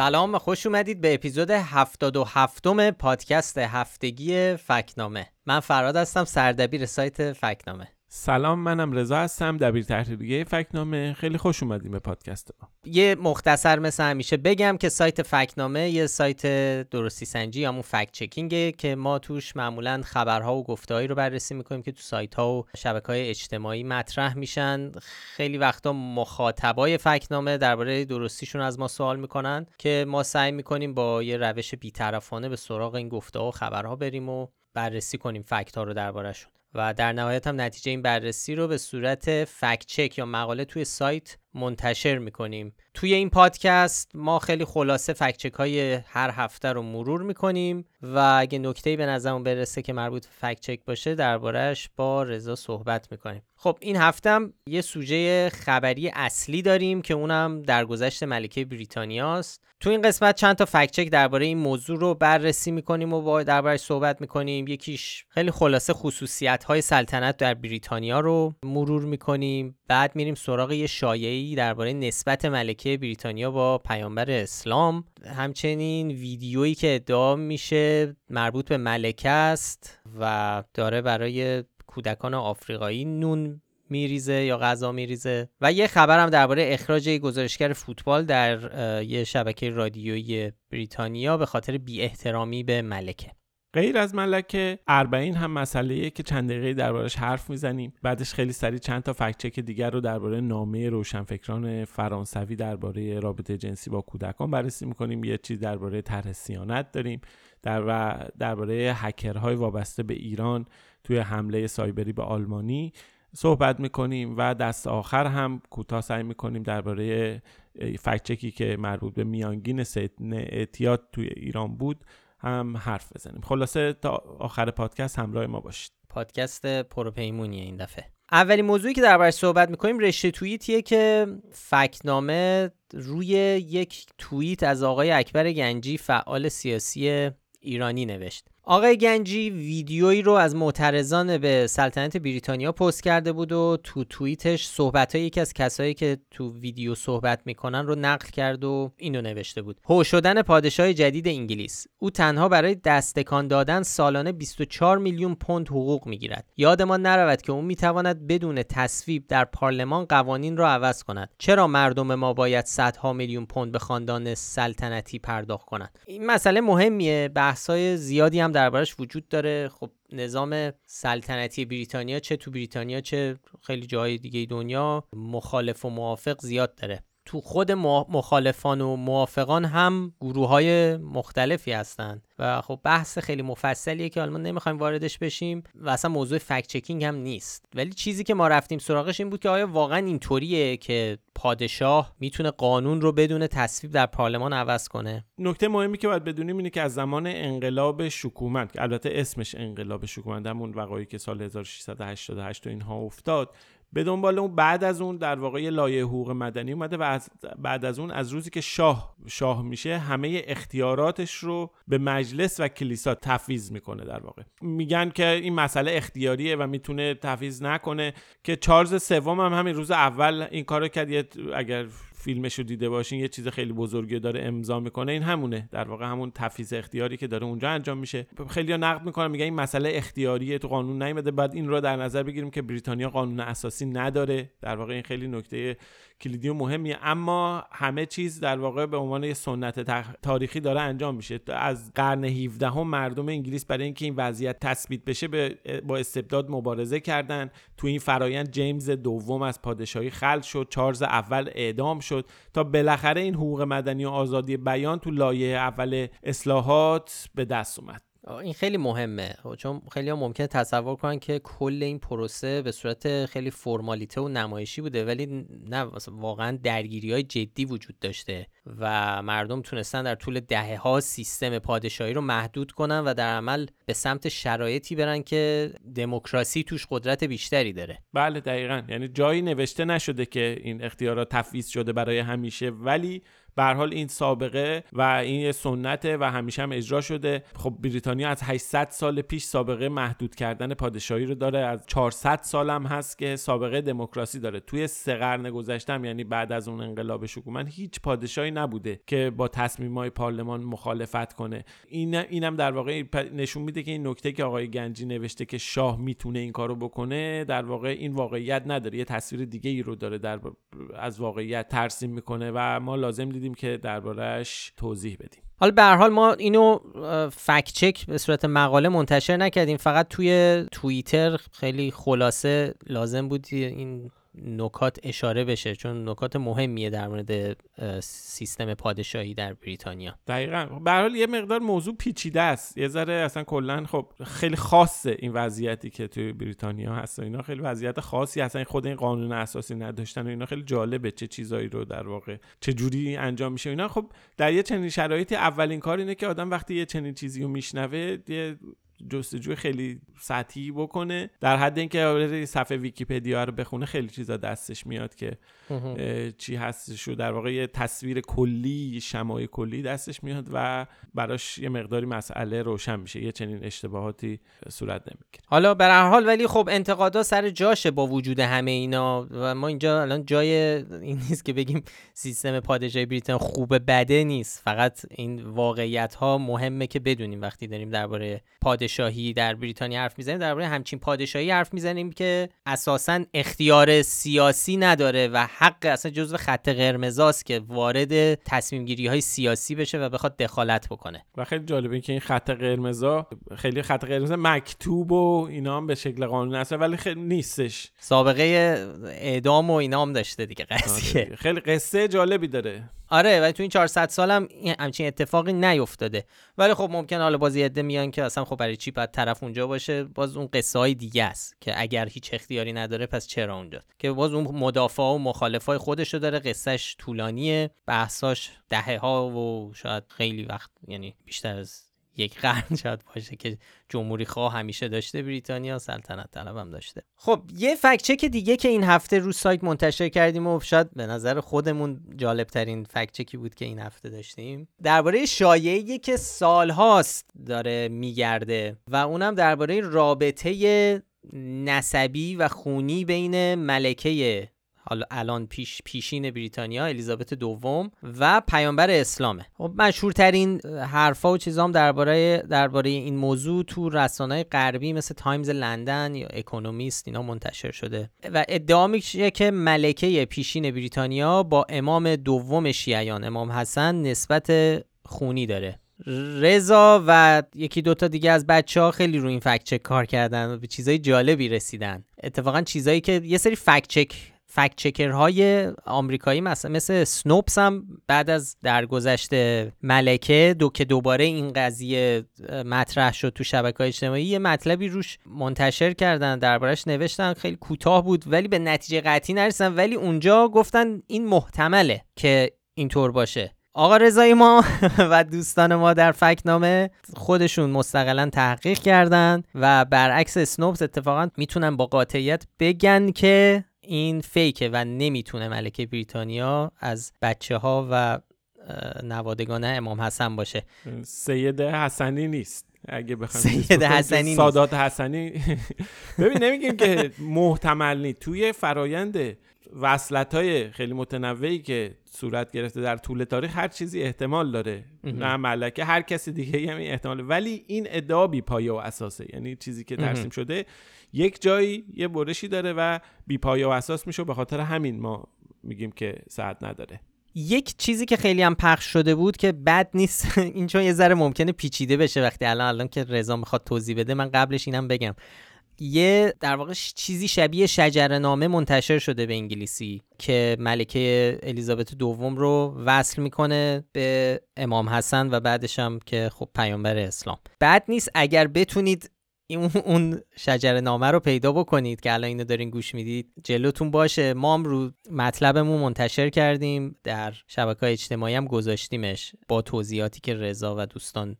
سلام خوش اومدید به اپیزود 77 م پادکست هفتگی فکنامه. من فراد هستم سردبیر سایت فکنامه. سلام منم رضا هستم دبیر تحریریه فکنامه. خیلی خوش اومدیم به پادکست ما. یه مختصر مثل همیشه بگم که سایت فکنامه یه سایت درستی سنجی یا فکت چکینگه که ما توش معمولا خبرها و گفتهایی رو بررسی می‌کنیم که تو سایت ها و شبکه های اجتماعی مطرح میشن. خیلی وقتا مخاطبای فکنامه درباره درستیشون از ما سوال می‌کنن که ما سعی می‌کنیم با یه روش بیطرفانه به سراغ این گفته و خبرها بریم و بررسی کنیم فکت ها رو دربارهشون. و در نهایت هم نتیجه این بررسی رو به صورت فکت چک یا مقاله توی سایت منتشر می‌کنیم. توی این پادکست ما خیلی خلاصه فکچک های هر هفته رو مرور می‌کنیم و اگه نکته‌ای به نظرمون برسه که مربوط به فکچک باشه دربارهش با رضا صحبت می‌کنیم. خب این هفتم یه سوژه خبری اصلی داریم که اونم درگذشت ملکه بریتانیاست. تو این قسمت چند تا فکچک درباره این موضوع رو بررسی می‌کنیم و با دربارش صحبت می‌کنیم. یکیش خیلی خلاصه خصوصیت های سلطنت در بریتانیا رو مرور می‌کنیم. بعد میریم سراغ یه شایعی درباره نسبت ملکه بریتانیا با پیامبر اسلام. همچنین ویدیویی که ادعا میشه مربوط به ملکه است و داره برای کودکان آفریقایی نون میریزه یا غذا میریزه. و یه خبرم درباره اخراج گزارشگر فوتبال در یه شبکه رادیویی بریتانیا به خاطر بی احترامی به ملکه. غیر از ملکه اربعین هم مسئله که چند دقیقه دربارش حرف می‌زنیم. بعدش خیلی سریع چند تا فکچک دیگر رو درباره نامه روشنفکران فرانسوی درباره رابطه جنسی با کودکان بررسی می‌کنیم. یه چیز درباره طرح سیانت داریم. در و درباره هکرهای وابسته به ایران توی حمله سایبری به آلمانی صحبت می‌کنیم و دست آخر هم کوتاه سعی می‌کنیم درباره فکچکی که مربوط به میانگین سن اعتیاد توی ایران بود هم حرف بزنیم. خلاصه تا آخر پادکست همراه ما باشید. پادکست پروپیمونیه این دفعه. اولین موضوعی که دربارش صحبت می‌کنیم رشته توییتیه که فکنامه روی یک توییت از آقای اکبر گنجی فعال سیاسی ایرانی نوشت. آقای گنجی ویدیویی رو از معترضان به سلطنت بریتانیا پست کرده بود و تو توییتش صحبت های یکی از کسایی که تو ویدیو صحبت می‌کنن رو نقل کرد و اینو نوشته بود. هو شدن پادشاه جدید انگلیس. او تنها برای دستکان دادن سالانه 24 میلیون پوند حقوق می‌گیرد. یادمان نرود که او می‌تواند بدون تصویب در پارلمان قوانین را عوض کند. چرا مردم ما باید صدها میلیون پوند به خاندان سلطنتی پرداخت کنند؟ این مسئله مهمیه. بحث‌های زیادی هم دربارش وجود داره. خب نظام سلطنتی بریتانیا چه تو بریتانیا چه خیلی جای دیگه دنیا مخالف و موافق زیاد داره. تو خود مخالفان و موافقان هم گروه های مختلفی هستند و خب بحث خیلی مفصلیه که حالا ما نمی‌خوایم واردش بشیم و اصلا موضوع فکت چکینگ هم نیست. ولی چیزی که ما رفتیم سراغش این بود که آیا واقعا اینطوریه که پادشاه می‌تونه قانون رو بدون تصویب در پارلمان عوض کنه؟ نکته مهمی که باید بدونیم اینه که از زمان انقلاب شکومت که البته اسمش انقلاب شکومت همون وقایعی که سال 1688 و اینها افتاد به دنبال اون بعد از اون در واقع لایه حقوق مدنی اومده و از بعد از اون از روزی که شاه شاه میشه همه اختیاراتش رو به مجلس و کلیسا تفویض می‌کنه در واقع. میگن که این مسئله اختیاریه و می‌تونه تفویض نکنه که چارلز سوم هم همین روز اول این کارو کرد. اگر فیلمش رو دیده باشین یه چیز خیلی بزرگی داره امضا می‌کنه. این همونه. در واقع همون تفیز اختیاری که داره اونجا انجام میشه. خیلی نقد می‌کنن میگن این مسئله اختیاریه تو قانون نیومده. بعد این رو در نظر بگیریم که بریتانیا قانون اساسی نداره. در واقع این خیلی نکته کلیدی و مهمیه. اما همه چیز در واقع به عنوان یه سنت تاریخی داره انجام میشه. از قرن 17 هم مردم انگلیس برای اینکه این وضعیت تثبیت بشه با استبداد مبارزه کردن. تو این فرایند جیمز دوم از پادشاهی خلع شد. چارلز اول اعدام شد. تا بالاخره این حقوق مدنی و آزادی بیان تو لایه اول اصلاحات به دست اومد. این خیلی مهمه. خب، چون خیلی هم ممکنه تصور کنن که کل این پروسه به صورت خیلی فرمالیته و نمایشی بوده ولی نه واقعا درگیری های جدی وجود داشته و مردم تونستن در طول دهه ها سیستم پادشاهی رو محدود کنن و در عمل به سمت شرایطی برن که دموکراسی توش قدرت بیشتری داره. بله دقیقا. یعنی جایی نوشته نشده که این اختیارات تفویض شده برای همیشه ولی به حال این سابقه و این سنته و همیشه هم اجرا شده. خب بریتانیا از 800 سال پیش سابقه محدود کردن پادشاهی رو داره. از 400 سال هم هست که سابقه دموکراسی داره. توی سه قرن گذشته یعنی بعد از اون انقلاب شکومن هیچ پادشاهی نبوده که با تصمیم های پارلمان مخالفت کنه. این اینم در واقع نشون میده که این نکته که آقای گنجی نوشته که شاه می‌تونه این کارو بکنه در واقع این واقعیت نداره. یه تصویر دیگه ای رو داره در از واقعیت ترسیم می‌کنه و ما لازم دیدیم که دربارهش توضیح بدیم. حالا به حال ما اینو فکت چک به صورت مقاله منتشر نکردیم. فقط توی توییتر خیلی خلاصه لازم بود این نکات اشاره بشه چون نکات مهمیه در مورد سیستم پادشاهی در بریتانیا. دقیقا. به یه مقدار موضوع پیچیده است. یه ذره اصلا کلا خب خیلی خاصه این وضعیتی که توی بریتانیا هست و اینا. خیلی وضعیت خاصی اصلا خود این قانون اساسی نداشتن و اینا خیلی جالبه چه چیزایی رو در واقع چه جوری انجام میشه اینا. خب در یه چنین شرایطی اولین کار اینه که آدم وقتی یه چنین چیزی رو میشنوه جستجوی خیلی سطحی بکنه. در حد اینکه صفحه ویکیپدیا رو بخونه خیلی چیزا دستش میاد که چی هستش و در واقع یه تصویر کلی شمای کلی دستش میاد و براش یه مقداری مسئله روشن میشه یه چنین اشتباهاتی صورت نمی‌گیره. حالا به هر حال ولی خب انتقادا سر جاشه با وجود همه اینا و ما اینجا الان جای این نیست که بگیم سیستم پادشاهی بریتانیا خوبه بده نیست. فقط این واقعیت ها مهمه که بدونیم وقتی داریم درباره پادشاهی در بریتانیا حرف می‌زنیم درباره همچین پادشاهی حرف می‌زنیم که اساسا اختیار سیاسی نداره و حق اصلا جزو خط قرمزاست که وارد تصمیم گیری های سیاسی بشه و بخواد دخالت بکنه. و خیلی جالبه که این خط قرمزا خیلی خط قرمز مکتوب و اینا هم به شکل قانونی هست ولی خیلی نیستش. سابقه اعدام و اینا هم داشته دیگه قضیه. آره خیلی قصه جالبی داره. آره ولی تو این 400 سال هم همچین اتفاقی نیفتاده. ولی خب ممکن حالا باز عده میان که اصلا خب برای چی باید طرف اونجا باشه؟ باز اون قصه های دیگه است که اگر هیچ اختیاری نداره پس چرا اونجا که باز اون مدافع و مخالفای خودشو داره قصهش طولانیه بحثاش دهه ها و شاید خیلی وقت یعنی بیشتر از یک قرن شاید باشه که جمهوری خواه همیشه داشته بریتانیا سلطنت طلب هم داشته. خب یه فکت چک دیگه که این هفته رو سایت منتشر کردیم و شاید به نظر خودمون جالب ترین فکت چکی بود که این هفته داشتیم. درباره شایعی که سالهاست داره میگرده و اونم درباره رابطه نسبی و خونی بین ملکه حالا الان پیش پیشین بریتانیا الیزابت دوم و پیامبر اسلامه. خب مشهورترین حرفا و چیزام درباره درباره این موضوع تو رسانه‌های غربی مثل تایمز لندن یا اکونومیست اینا منتشر شده. و ادعا میشه که ملکه پیشین بریتانیا با امام دوم شیعیان امام حسن نسبت خونی داره. رضا و یکی دوتا دیگه از بچه ها خیلی روی این fact check کار کردن و به چیزای جالبی رسیدن. اتفاقا چیزایی که یه سری fact check فکت چکرهای آمریکایی مثلا مثل سنوپس هم بعد از درگذشت ملکه دو که دوباره این قضیه مطرح شد تو شبکه اجتماعی یه مطلبی روش منتشر کردن دربارش نوشتن خیلی کوتاه بود ولی به نتیجه قطعی نرسن ولی اونجا گفتن این محتمله که اینطور باشه. آقا رضای ما و دوستان ما در فکنامه خودشون مستقلا تحقیق کردن و برعکس سنوپس اتفاقا می‌تونن با قاطعیت بگن که این فیکه و نمی‌تونه ملکه بریتانیا از بچه ها و نوادگان امام حسن باشه. سید حسنی نیست. اگه بخوام سید حسنی سادات حسنی. ببین نمیگیم که محتمل نیست. توی فرایند وصلت های خیلی متنوعی که صورت گرفته در طول تاریخ هر چیزی احتمال داره. نه ملکه هر کسی دیگه هم این احتمال ولی این ادعا بی پایه و اساسه. یعنی چیزی که ترسیم شده یک جایی یه برشی داره و بی پایه و اساس میشه به خاطر همین ما میگیم که ساعت نداره. یک چیزی که خیلی هم پخش شده بود که بد نیست این چون یه ذره ممکنه پیچیده بشه وقتی الان الان که رضا می‌خواد توضیح بده من قبلش اینم بگم. یه در واقع چیزی شبیه شجره نامه منتشر شده به انگلیسی که ملکه الیزابت دوم رو وصل می‌کنه به امام حسن و بعدش هم که خب پیامبر اسلام. بد نیست اگر بتونید اون شجر نامه رو پیدا بکنید که الان اینو دارین گوش می‌دید جلوتون باشه. ما هم رو مطلبمون منتشر کردیم در شبکه اجتماعی هم گذاشتیمش با توضیحاتی که رضا و دوستان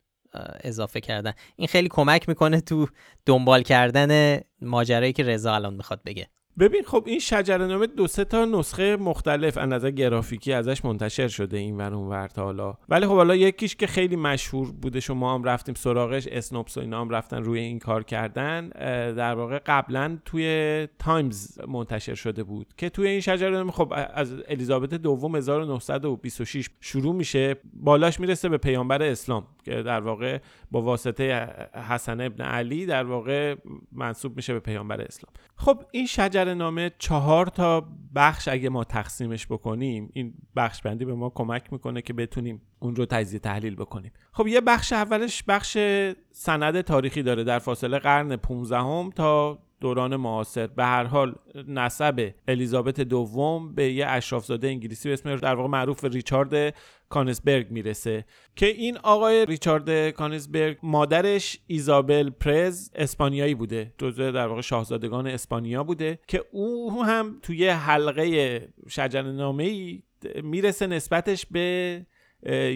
اضافه کردن. این خیلی کمک می‌کنه تو دنبال کردن ماجرایی که رضا الان می‌خواد بگه. ببین خب این شجره نامه دو سه تا نسخه مختلف از نظر گرافیکی ازش منتشر شده این ور اون ور تا حالا. ولی خب حالا یکیش که خیلی مشهور بوده شما هم رفتیم سراغش اسنوپس و اینا هم رفتن روی این کار کردن در واقع قبلا توی تایمز منتشر شده بود که توی این شجره نامه خب از الیزابت دوم 1926 شروع میشه بالاش می‌رسه به پیامبر اسلام که در واقع با واسطه حسن ابن علی در واقع منصوب میشه به پیامبر اسلام. خب این شجر نامه چهار تا بخش اگه ما تقسیمش بکنیم این بخش بندی به ما کمک می‌کنه که بتونیم اون رو تجزیه تحلیل بکنیم. خب یه بخش اولش بخش سند تاریخی داره در فاصله قرن 15 تا دوران معاصر. به هر حال نسب الیزابت دوم به یه اشرافزاده انگلیسی به اسم در واقع معروف ریچارد کانسبرگ می‌رسه. که این آقای ریچارد کانسبرگ مادرش ایزابل پرز اسپانیایی بوده. جزء در واقع شاهزادگان اسپانیا بوده. که او هم توی حلقه شجرنامه ای می‌رسه نسبتش به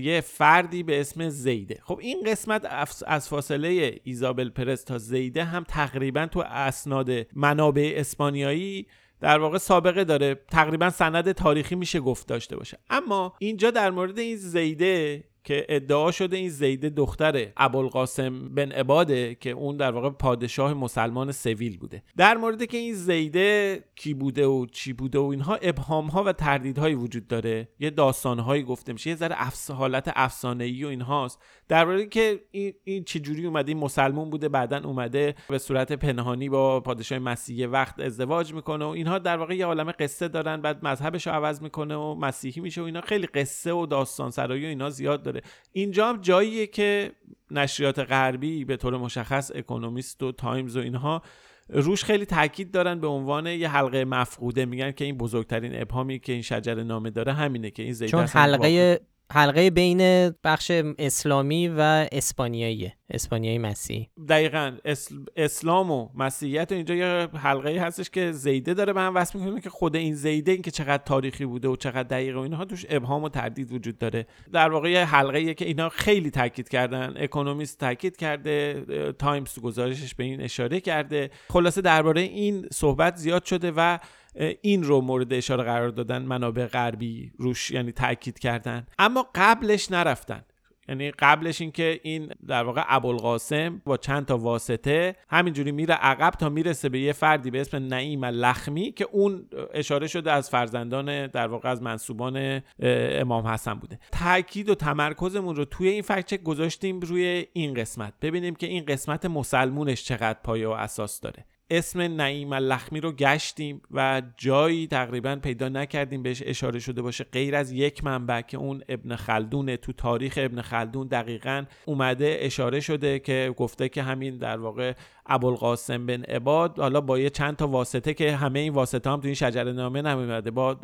یه فردی به اسم زیده. خب این قسمت از فاصله ایزابل پرز تا زیده هم تقریبا تو اسناد منابع اسپانیایی در واقع سابقه داره. تقریبا سند تاریخی میشه گفت داشته باشه. اما اینجا در مورد این زیده که ادعا شده این زیده دختر ابوالقاسم بن عباده که اون در واقع پادشاه مسلمان سویل بوده. در مورد که این زیده کی بوده و چی بوده و اینها ابهام ها و تردیدهایی وجود داره. یه داستان هایی گفته میشه یه ذره افس حالت افسانه ای و اینهاست. در مورد که این, این چجوری اومده این مسلمون بوده بعدا اومده به صورت پنهانی با پادشاه مسیحی وقت ازدواج می‌کنه و اینها در واقع یه عالم قصه دارن بعد مذهبش رو عوض می‌کنه و مسیحی میشه و اینا. خیلی قصه و داستان سرایی و اینا زیاد داره. اینجا هم جاییه که نشریات غربی به طور مشخص اکونومیست و تایمز و اینها روش خیلی تاکید دارن به عنوان یه حلقه مفقوده. میگن که این بزرگترین ابهامی که این شجر نامه داره همینه که این زیده چون حلقه حلقه بین بخش اسلامی و اسپانیایی اسپانیایی مسیح دقیقا. اسلام و مسیحیت اینجا یه حلقه هستش که زایده داره به هم وصل می‌کنه که خود این زایده این که چقدر تاریخی بوده و چقدر دقیقه و اینها توش ابهام و تردید وجود داره. در واقع یه حلقه که اینا خیلی تاکید کردن. اکونومیست تاکید کرده تایمز گزارشش به این اشاره کرده. خلاصه درباره این صحبت زیاد شده و این رو مورد اشاره قرار دادن منابع غربی روش یعنی تاکید کردن. اما قبلش نرفتن. یعنی قبلش اینکه این در واقع ابوالقاسم با چند تا واسطه همینجوری میره عقب تا می‌رسه به یه فردی به اسم نعیم لخمی که اون اشاره شده از فرزندان در واقع از منصوبان امام حسن بوده. تاکید و تمرکزمون رو توی این فکت گذاشتیم روی این قسمت. ببینیم که این قسمت مسلمونش چقدر پایه و اساس داره. اسم نعیم اللخمی رو گشتیم و جایی تقریبا پیدا نکردیم بهش اشاره شده باشه غیر از یک منبع که اون ابن خلدونه تو تاریخ ابن خلدون دقیقا اومده اشاره شده که گفته که همین در واقع ابوالقاسم بن عباد حالا با یه چند تا واسطه که همه این واسطه هم تو این شجره نامه نمیمده با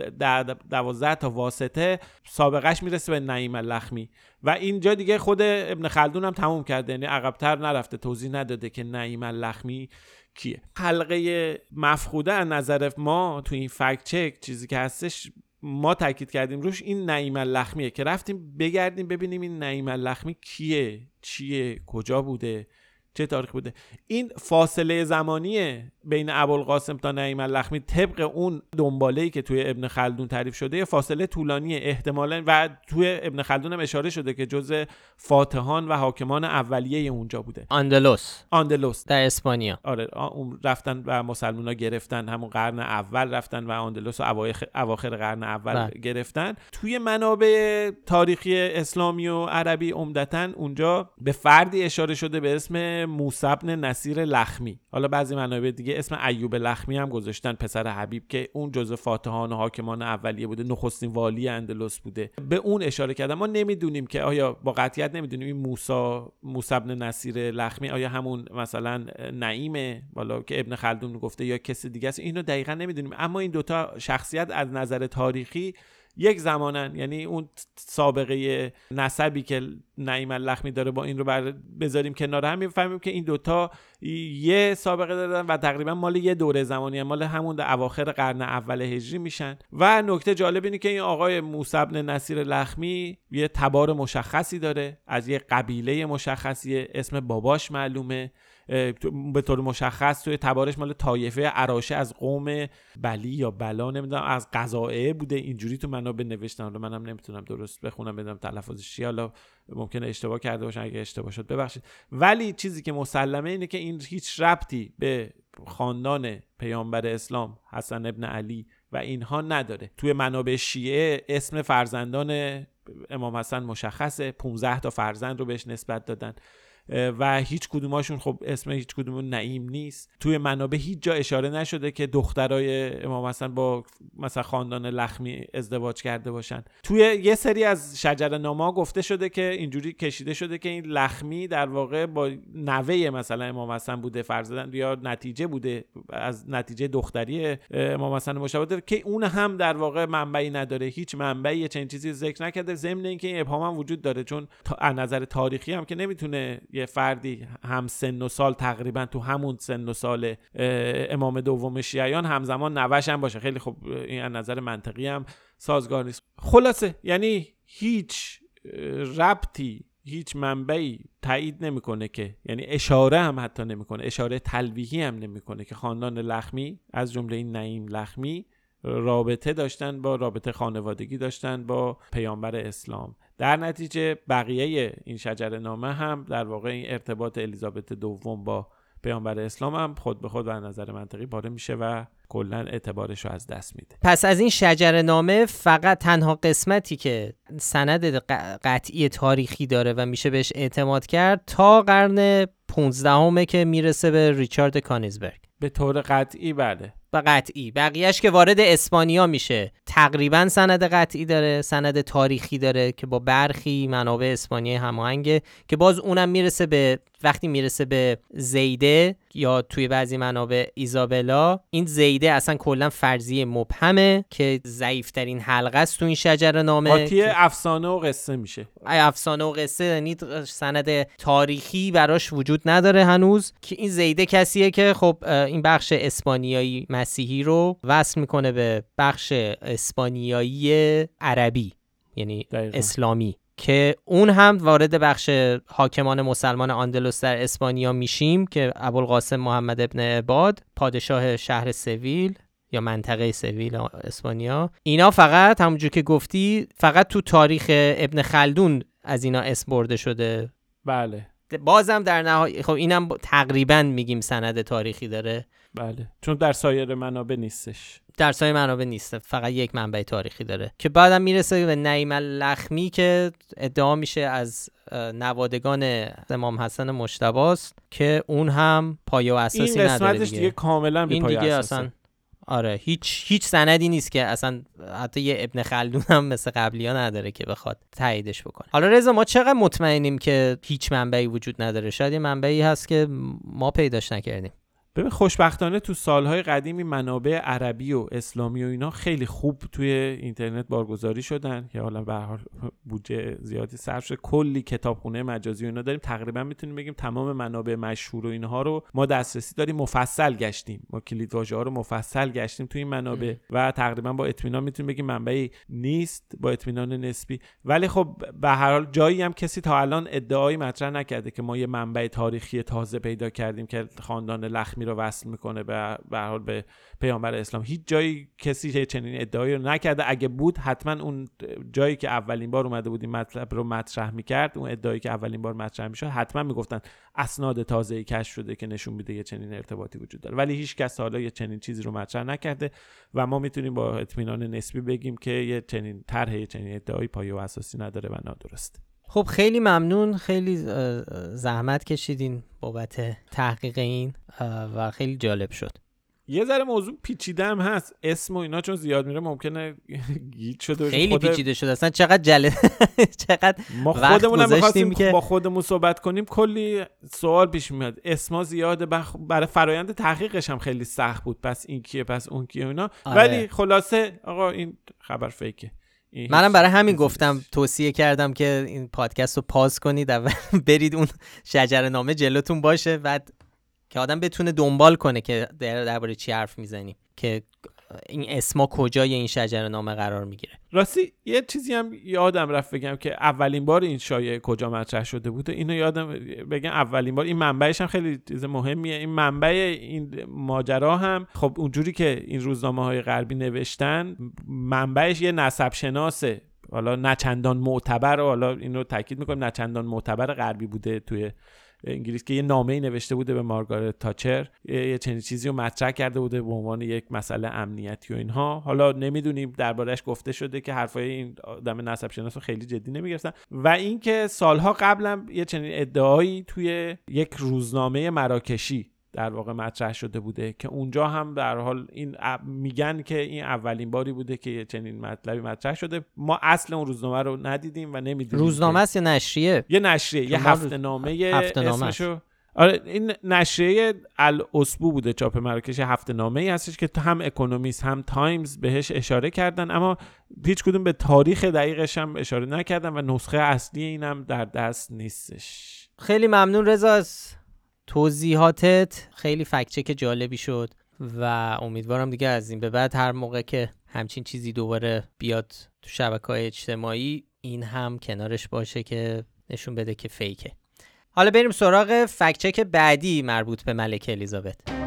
دوازده تا واسطه سابقش می‌رسه به نعیم اللخمی. و اینجا دیگه خود ابن خلدون هم تموم کرده یعنی عقبتر نرفته توضیح نداده که نعیم اللخمی کیه؟ حلقه مفقوده از نظر ما تو این فکت چک چیزی که هستش ما تاکید کردیم روش این نعیم اللخمیه که رفتیم بگردیم ببینیم این نعیم اللخمی کیه چیه کجا بوده چه تاریخ بوده. این فاصله زمانی بین ابوالقاسم تا نعیم اللخمی طبق اون دنباله که توی ابن خلدون تعریف شده یه فاصله طولانی احتمالا و توی ابن خلدون هم اشاره شده که جز فاتحان و حاکمان اولیه اونجا بوده. آندلوس آندلوس در اسپانیا. آره اون رفتن و مسلمان گرفتن همون قرن اول رفتن و آندلوس و اواخر قرن اول بله. گرفتن. توی منابع تاریخی اسلامی و عربی عمدتا اونجا به فردی اشاره شده به اسم موسبن نصیر لخمی. حالا بعضی منابع دیگه اسم ایوب لخمی هم گذاشتن پسر حبیب که اون جزء فاتحان و حاکمان اولیه بوده نخستین والی اندلس بوده. به اون اشاره کردن. ما نمی‌دونیم که آیا با قطعیت نمی‌دونیم این موسا موسبن نصیر لخمی آیا همون مثلا نعیمه بالا که ابن خلدون گفته یا کسی دیگه است؟ اینو دقیقا نمی‌دونیم. اما این دوتا شخصیت از نظر تاریخی یک زمانن. یعنی اون سابقه نسبی که نعیم لخمی داره با این رو بر بذاریم کنار هم می‌فهمیم که این دوتا یه سابقه دارن و تقریبا مال یه دوره زمانی مال همون اواخر قرن اول هجری میشن. و نکته جالب اینه که این آقای موسی بن نصیر لخمی یه تبار مشخصی داره. از یه قبیله مشخصی اسم باباش معلومه. به طور مشخص توی تبارش مال طایفه عراشه از قوم بلی یا بلا نمی‌دونم از قضائه بوده. اینجوری تو منابع نوشتن رو منم نمی‌تونم درست بخونم بدم تلفظش چی حالا ممکنه اشتباه کرده باشن. اگه اشتباه شد ببخشید. ولی چیزی که مسلمه اینه که این هیچ ربطی به خاندان پیامبر اسلام حسن ابن علی و اینها نداره. توی منابع شیعه اسم فرزندان امام حسن مشخصه. 15 تا فرزند رو بهش نسبت دادن. و هیچ کدوماشون خب اسم هیچ کدوم نعیم نیست. توی منابع هیچ جا اشاره نشده که دخترای امام حسن با مثلا خاندان لخمی ازدواج کرده باشن. توی یه سری از شجر نامه گفته شده که اینجوری کشیده شده که این لخمی در واقع با نوه مثلا امام حسن بوده فرزندن یا نتیجه بوده از نتیجه دختری امام حسن مشابه که اون هم در واقع منبعی نداره. هیچ منبعی چنین چیزی ذکر نکرده ضمن اینکه این ابهام هم وجود داره. چون از نظر تاریخی هم که نمی‌تونه یه فردی هم سن و سال تقریبا تو همون سن و سال امام دوم شیعیان همزمان نوش هم باشه. خیلی خب این از نظر منطقی هم سازگار نیست. خلاصه یعنی هیچ ربطی هیچ منبعی تایید نمی‌کنه که یعنی اشاره هم حتی نمی‌کنه اشاره تلویحی هم نمی‌کنه که خاندان لخمی از جمله این نعیم لخمی رابطه داشتن با رابطه خانوادگی داشتن با پیامبر اسلام. در نتیجه بقیه این شجر نامه هم در واقع این ارتباط الیزابت دوم با پیامبر اسلام هم خود به خود و نظر منطقی پاره میشه و کلا اعتبارش رو از دست میده. پس از این شجر نامه فقط تنها قسمتی که سند قطعی تاریخی داره و میشه بهش اعتماد کرد تا قرن 15 که می‌رسه به ریچارد کانیزبرگ. به طور قطعی بله. و قطعی. بقیهش که وارد اسپانیا میشه. تقریبا سند قطعی داره سند تاریخی داره که با برخی منابع اسپانیایی هماهنگه که باز اونم می‌رسه به وقتی می‌رسه به زیده یا توی بعضی منابع ایزابلا این زیده اصلا کلا فرضیه مبهمه که ضعیفترین حلقه است تو این شجر نامه قاطی افسانه و قصه میشه. افسانه و قصه یعنی سند تاریخی براش وجود نداره هنوز. که این زیده کسیه که خب این بخش اسپانیایی مسیحی رو وصل می‌کنه به بخش اسپانیایی عربی یعنی اسلامی که اون هم وارد بخش حاکمان مسلمان آندلوس در اسپانیا میشیم که ابوالقاسم محمد ابن عباد پادشاه شهر سویل یا منطقه سویل اسپانیا. اینا فقط همونجور که گفتی فقط تو تاریخ ابن خلدون از اینا اسم برده شده. بله. بازم در نهایت خب اینم تقریبا میگیم سند تاریخی داره. بله. چون در سایر منابع نیستش. در سایر منابع نیست. فقط یک منبع تاریخی داره. که بعدم می‌رسه به نعیم لخمی که ادعا میشه از نوادگان امام حسن مشتباست که اون هم پایه و اساسی این نداره دیگه, دیگه کاملا این دیگه اصلا آره هیچ هیچ سندی نیست که اصلا حتی یه ابن خلدون هم مثل قبلی ها نداره که بخواد تاییدش بکنه. حالا رضا ما چقدر مطمئنیم که هیچ منبعی وجود نداره؟ شاید یه منبعی هست که ما پیداش نکردیم. ببین خوشبختانه تو سالهای قدیمی منابع عربی و اسلامی و اینا خیلی خوب توی اینترنت بارگذاری شدن یا حالا به حال بودجه زیادی صرف شده. کلی کتابخونه مجازی و اینا داریم. تقریبا می‌تونیم بگیم تمام منابع مشهور و اینها رو ما دسترسی داریم. مفصل گشتیم. ما کلید ها رو مفصل گشتیم توی این منابع. و تقریبا با اطمینان می‌تونیم بگیم منبعی نیست با اطمینان نسبی. ولی خب به هر حال جایی هم کسی تا الان ادعایی مطرح نکرده که ما یه منبع تاریخی تازه پیدا کردیم که خاندان لخمی رو وصل می‌کنه به به حال به پیامبر اسلام. هیچ جایی کسی چنین ادعایی رو نکرده. اگه بود حتما اون جایی که اولین بار اومده بود مطلب رو مطرح می‌کرد اون ادعایی که اولین بار مطرح می‌شد حتما می‌گفتن اسناد تازه کشف شده که نشون میده یه چنین ارتباطی وجود داره. ولی هیچ کس حالا یه چنین چیزی رو مطرح نکرده و ما می‌تونیم با اطمینان نسبی بگیم که یه چنین طرح چنین ادعایی پایه و اساسی نداره و نادرسته خب خیلی ممنون خیلی زحمت کشیدین بابت تحقیق این و خیلی جالب شد. یه ذره موضوع پیچیده هم هست اسم و اینا چون زیاد میره ممکنه گیت شده خیلی خود... پیچیده شده اصلا چقدر جله چقدر ما خودمون هم که با خودمون صحبت کنیم کلی سوال پیش میاد. اسما زیاده بخ... برای فرایند تحقیقش هم خیلی سخت بود پس این کیه پس اون کیه اینا. آره. ولی خلاصه آقا این خبر فیکه. منم برای همین گفتم توصیه کردم که این پادکست رو پاز کنید اول برید اون شجر نامه جلوتون باشه بعد که آدم بتونه دنبال کنه که درباره چی حرف می‌زنیم که این اسما کجای این شجره نامه قرار می‌گیره؟ راستی یه چیزی هم یادم رفت بگم که اولین بار این شایعه کجا مطرح شده بوده اینو یادم بگم اولین بار. این منبعش هم خیلی چیز مهمیه. این منبع این ماجرا هم خب اونجوری که این روزنامه های غربی نوشتن منبعش یه نسب شناسه. حالا نچندان معتبر و حالا اینو تاکید می‌کنم نچندان معتبر غربی بوده توی انگلیس که یه نامه ای نوشته بوده به مارگارت تاچر. یه چنین چیزی رو مطرح کرده بوده به عنوان یک مسئله امنیتی و اینها. حالا نمی‌دونیم دربارهش گفته شده که حرفای این آدم نسب شناس رو خیلی جدی نمی‌گرفتن. و اینکه سالها قبلا یه چنین ادعایی توی یک روزنامه مراکشی در واقع مطرح شده بوده که اونجا هم در حال این میگن که این اولین باری بوده که چنین مطلبی مطرح شده. ما اصل اون روزنامه رو ندیدیم و نمی‌دونیم روزنامه است یا نشریه؟ یه نشریه یه هفته نامه هفته اسمشو. آره این نشریه الاسبوع بوده چاپ مراکش هفته نامه ای هستش که هم اکونومیست هم تایمز بهش اشاره کردن اما هیچ کدوم به تاریخ دقیقش هم اشاره نکردن و نسخه اصلی اینم در دست نیستش. خیلی ممنون رضا توضیحاتت خیلی فکچک جالبی شد و امیدوارم دیگه از این به بعد هر موقع که همچین چیزی دوباره بیاد تو شبکه های اجتماعی این هم کنارش باشه که نشون بده که فیکه حالا بریم سراغ فکچک بعدی مربوط به ملک الیزابت.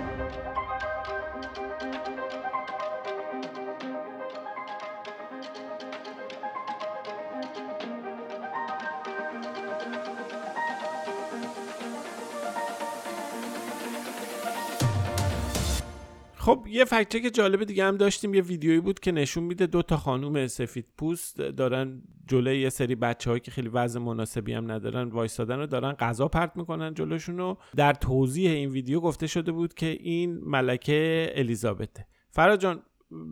خب یه فکچک جالب دیگه هم داشتیم. یه ویدیویی بود که نشون میده دو تا خانوم سفید پوست دارن جلوی یه سری بچه که خیلی وضع مناسبی هم ندارن وایستادن رو دارن غذا پرت می‌کنن جلوشون رو در توضیح این ویدیو گفته شده بود که این ملکه الیزابته. فراجان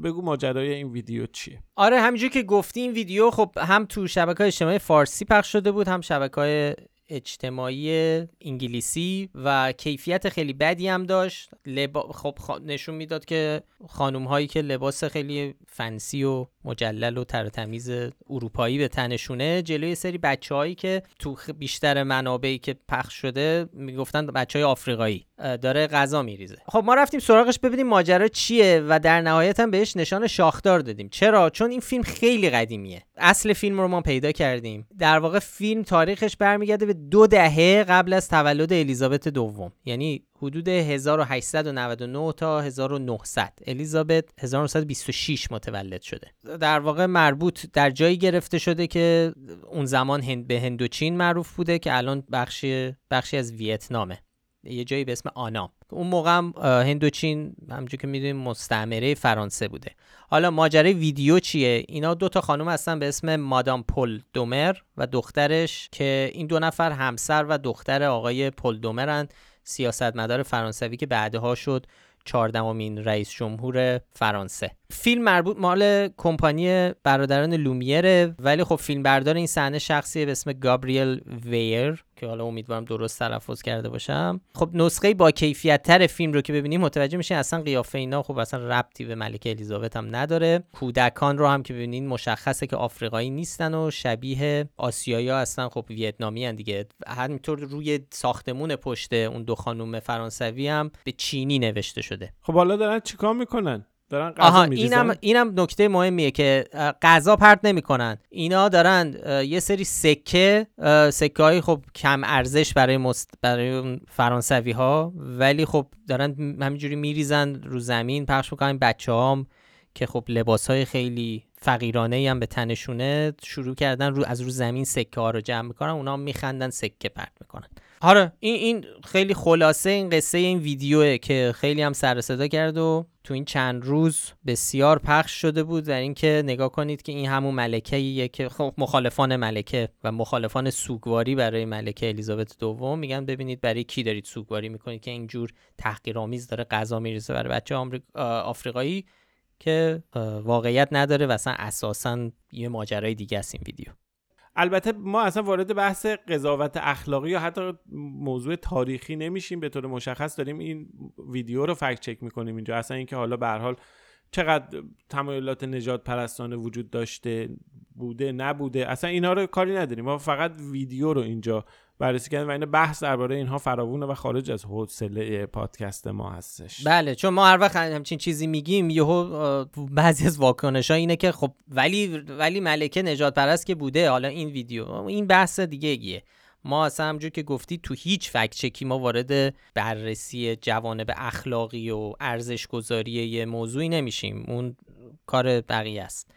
بگو ماجرای این ویدیو چیه؟ آره همینجور که گفتی این ویدیو خب هم تو شبکه های اجتماعی فارسی پخش شده بود هم شبکه اجتماعی انگلیسی و کیفیت خیلی بدی هم داشت. لبا... خب نشون می‌داد که خانوم هایی که لباس خیلی فنسی و مجلل و تر تمیز اروپایی به تنشونه جلوی سری بچه هایی که تو بیشتر منابعی که پخش شده می‌گفتن بچه های آفریقایی داره غذا میریزه. خب ما رفتیم سراغش ببینیم ماجرا چیه و در نهایت هم بهش نشان شاخدار دادیم. چرا؟ چون این فیلم خیلی قدیمیه. اصل فیلم رو ما پیدا کردیم. در واقع فیلم تاریخش برمیگرده به دو دهه قبل از تولد الیزابت دوم. یعنی حدود 1899 تا 1900 الیزابت 1926 متولد شده. در واقع مربوط در جایی گرفته شده که اون زمان هند به هندوچین معروف بوده که الان بخشی بخشی از ویتنامه. یه جایی به اسم آنام اون موقع هم هندوچین همونجور که می‌دونیم مستعمره فرانسه بوده. حالا ماجرای ویدیو چیه؟ اینا دو تا خانم هستن به اسم مادام پل دومر و دخترش که این دو نفر همسر و دختر آقای پل دومرن سیاستمدار فرانسوی که بعدها شد چهاردهمین رئیس جمهور فرانسه. فیلم مربوط مال کمپانی برادران لومیره ولی خب فیلم بردار این صحنه شخصی به اسم گابریل ویر. که حالا امیدوارم درست تلفظ کرده باشم. خب نسخه با کیفیت تر فیلم رو که ببینیم متوجه میشین اصلا قیافه اینا خب اصلا ربطی به ملکه الیزابت هم نداره. کودکان رو هم که ببینین مشخصه که آفریقایی نیستن و شبیه آسیایی ها اصلا خب ویتنامی هن دیگه. همینطور روی ساختمون پشت اون دو خانم فرانسوی هم به چینی نوشته شده. خب حالا دارن چیکار می‌کنن؟ دارن آها اینم اینم نکته مهمیه که غذا پرت نمی‌کنن. اینا دارن یه سری سکه سکه های خب کم ارزش برای مست... برای فرانسوی ها ولی خب دارن همینجوری میریزن رو زمین. پخش می‌کنن بچه هم که خب لباس های خیلی فقیرانه هم به تنشونه شروع کردن رو از رو زمین سکه ها رو جمع می‌کنن. اونا میخندن سکه پرت می‌کنن. آره این این خیلی خلاصه این قصه این ویدیوه که خیلی هم سر صدا کرد و تو این چند روز بسیار پخش شده بود در اینکه نگاه کنید که این همون ملکه که خب مخالفان ملکه و مخالفان سوگواری برای ملکه الیزابت دوم میگن ببینید برای کی دارید سوگواری می‌کنید که اینجور تحقیرآمیز داره غذا میریزه برای بچه آفریقایی که واقعیت نداره و اصلا اساسا یه ماجرای دیگه است این ویدیو. البته ما اصلا وارد بحث قضاوت اخلاقی یا حتی موضوع تاریخی نمیشیم. به طور مشخص داریم این ویدیو رو فکت چک می‌کنیم اینجا. اصلا اینکه حالا به حال چقدر تمایلات نجات پرستانه وجود داشته بوده نبوده اصلا اینا رو کاری نداریم. ما فقط ویدیو رو اینجا بررسی کردیم و این بحث درباره اینها فراوونه و خارج از حوصله پادکست ما هستش. بله چون ما هر وقت همچین چیزی میگیم یهو بعضی از واکنش ها اینه که خب ولی ولی ملکه نجات پرست که بوده حالا این ویدیو این بحث دیگه ایه. ما اصلا همجور که گفتی تو هیچ فکت چکی ما وارد بررسی جوانب اخلاقی و ارزش گذاری موضوعی نمیشیم. اون کار بقیه است.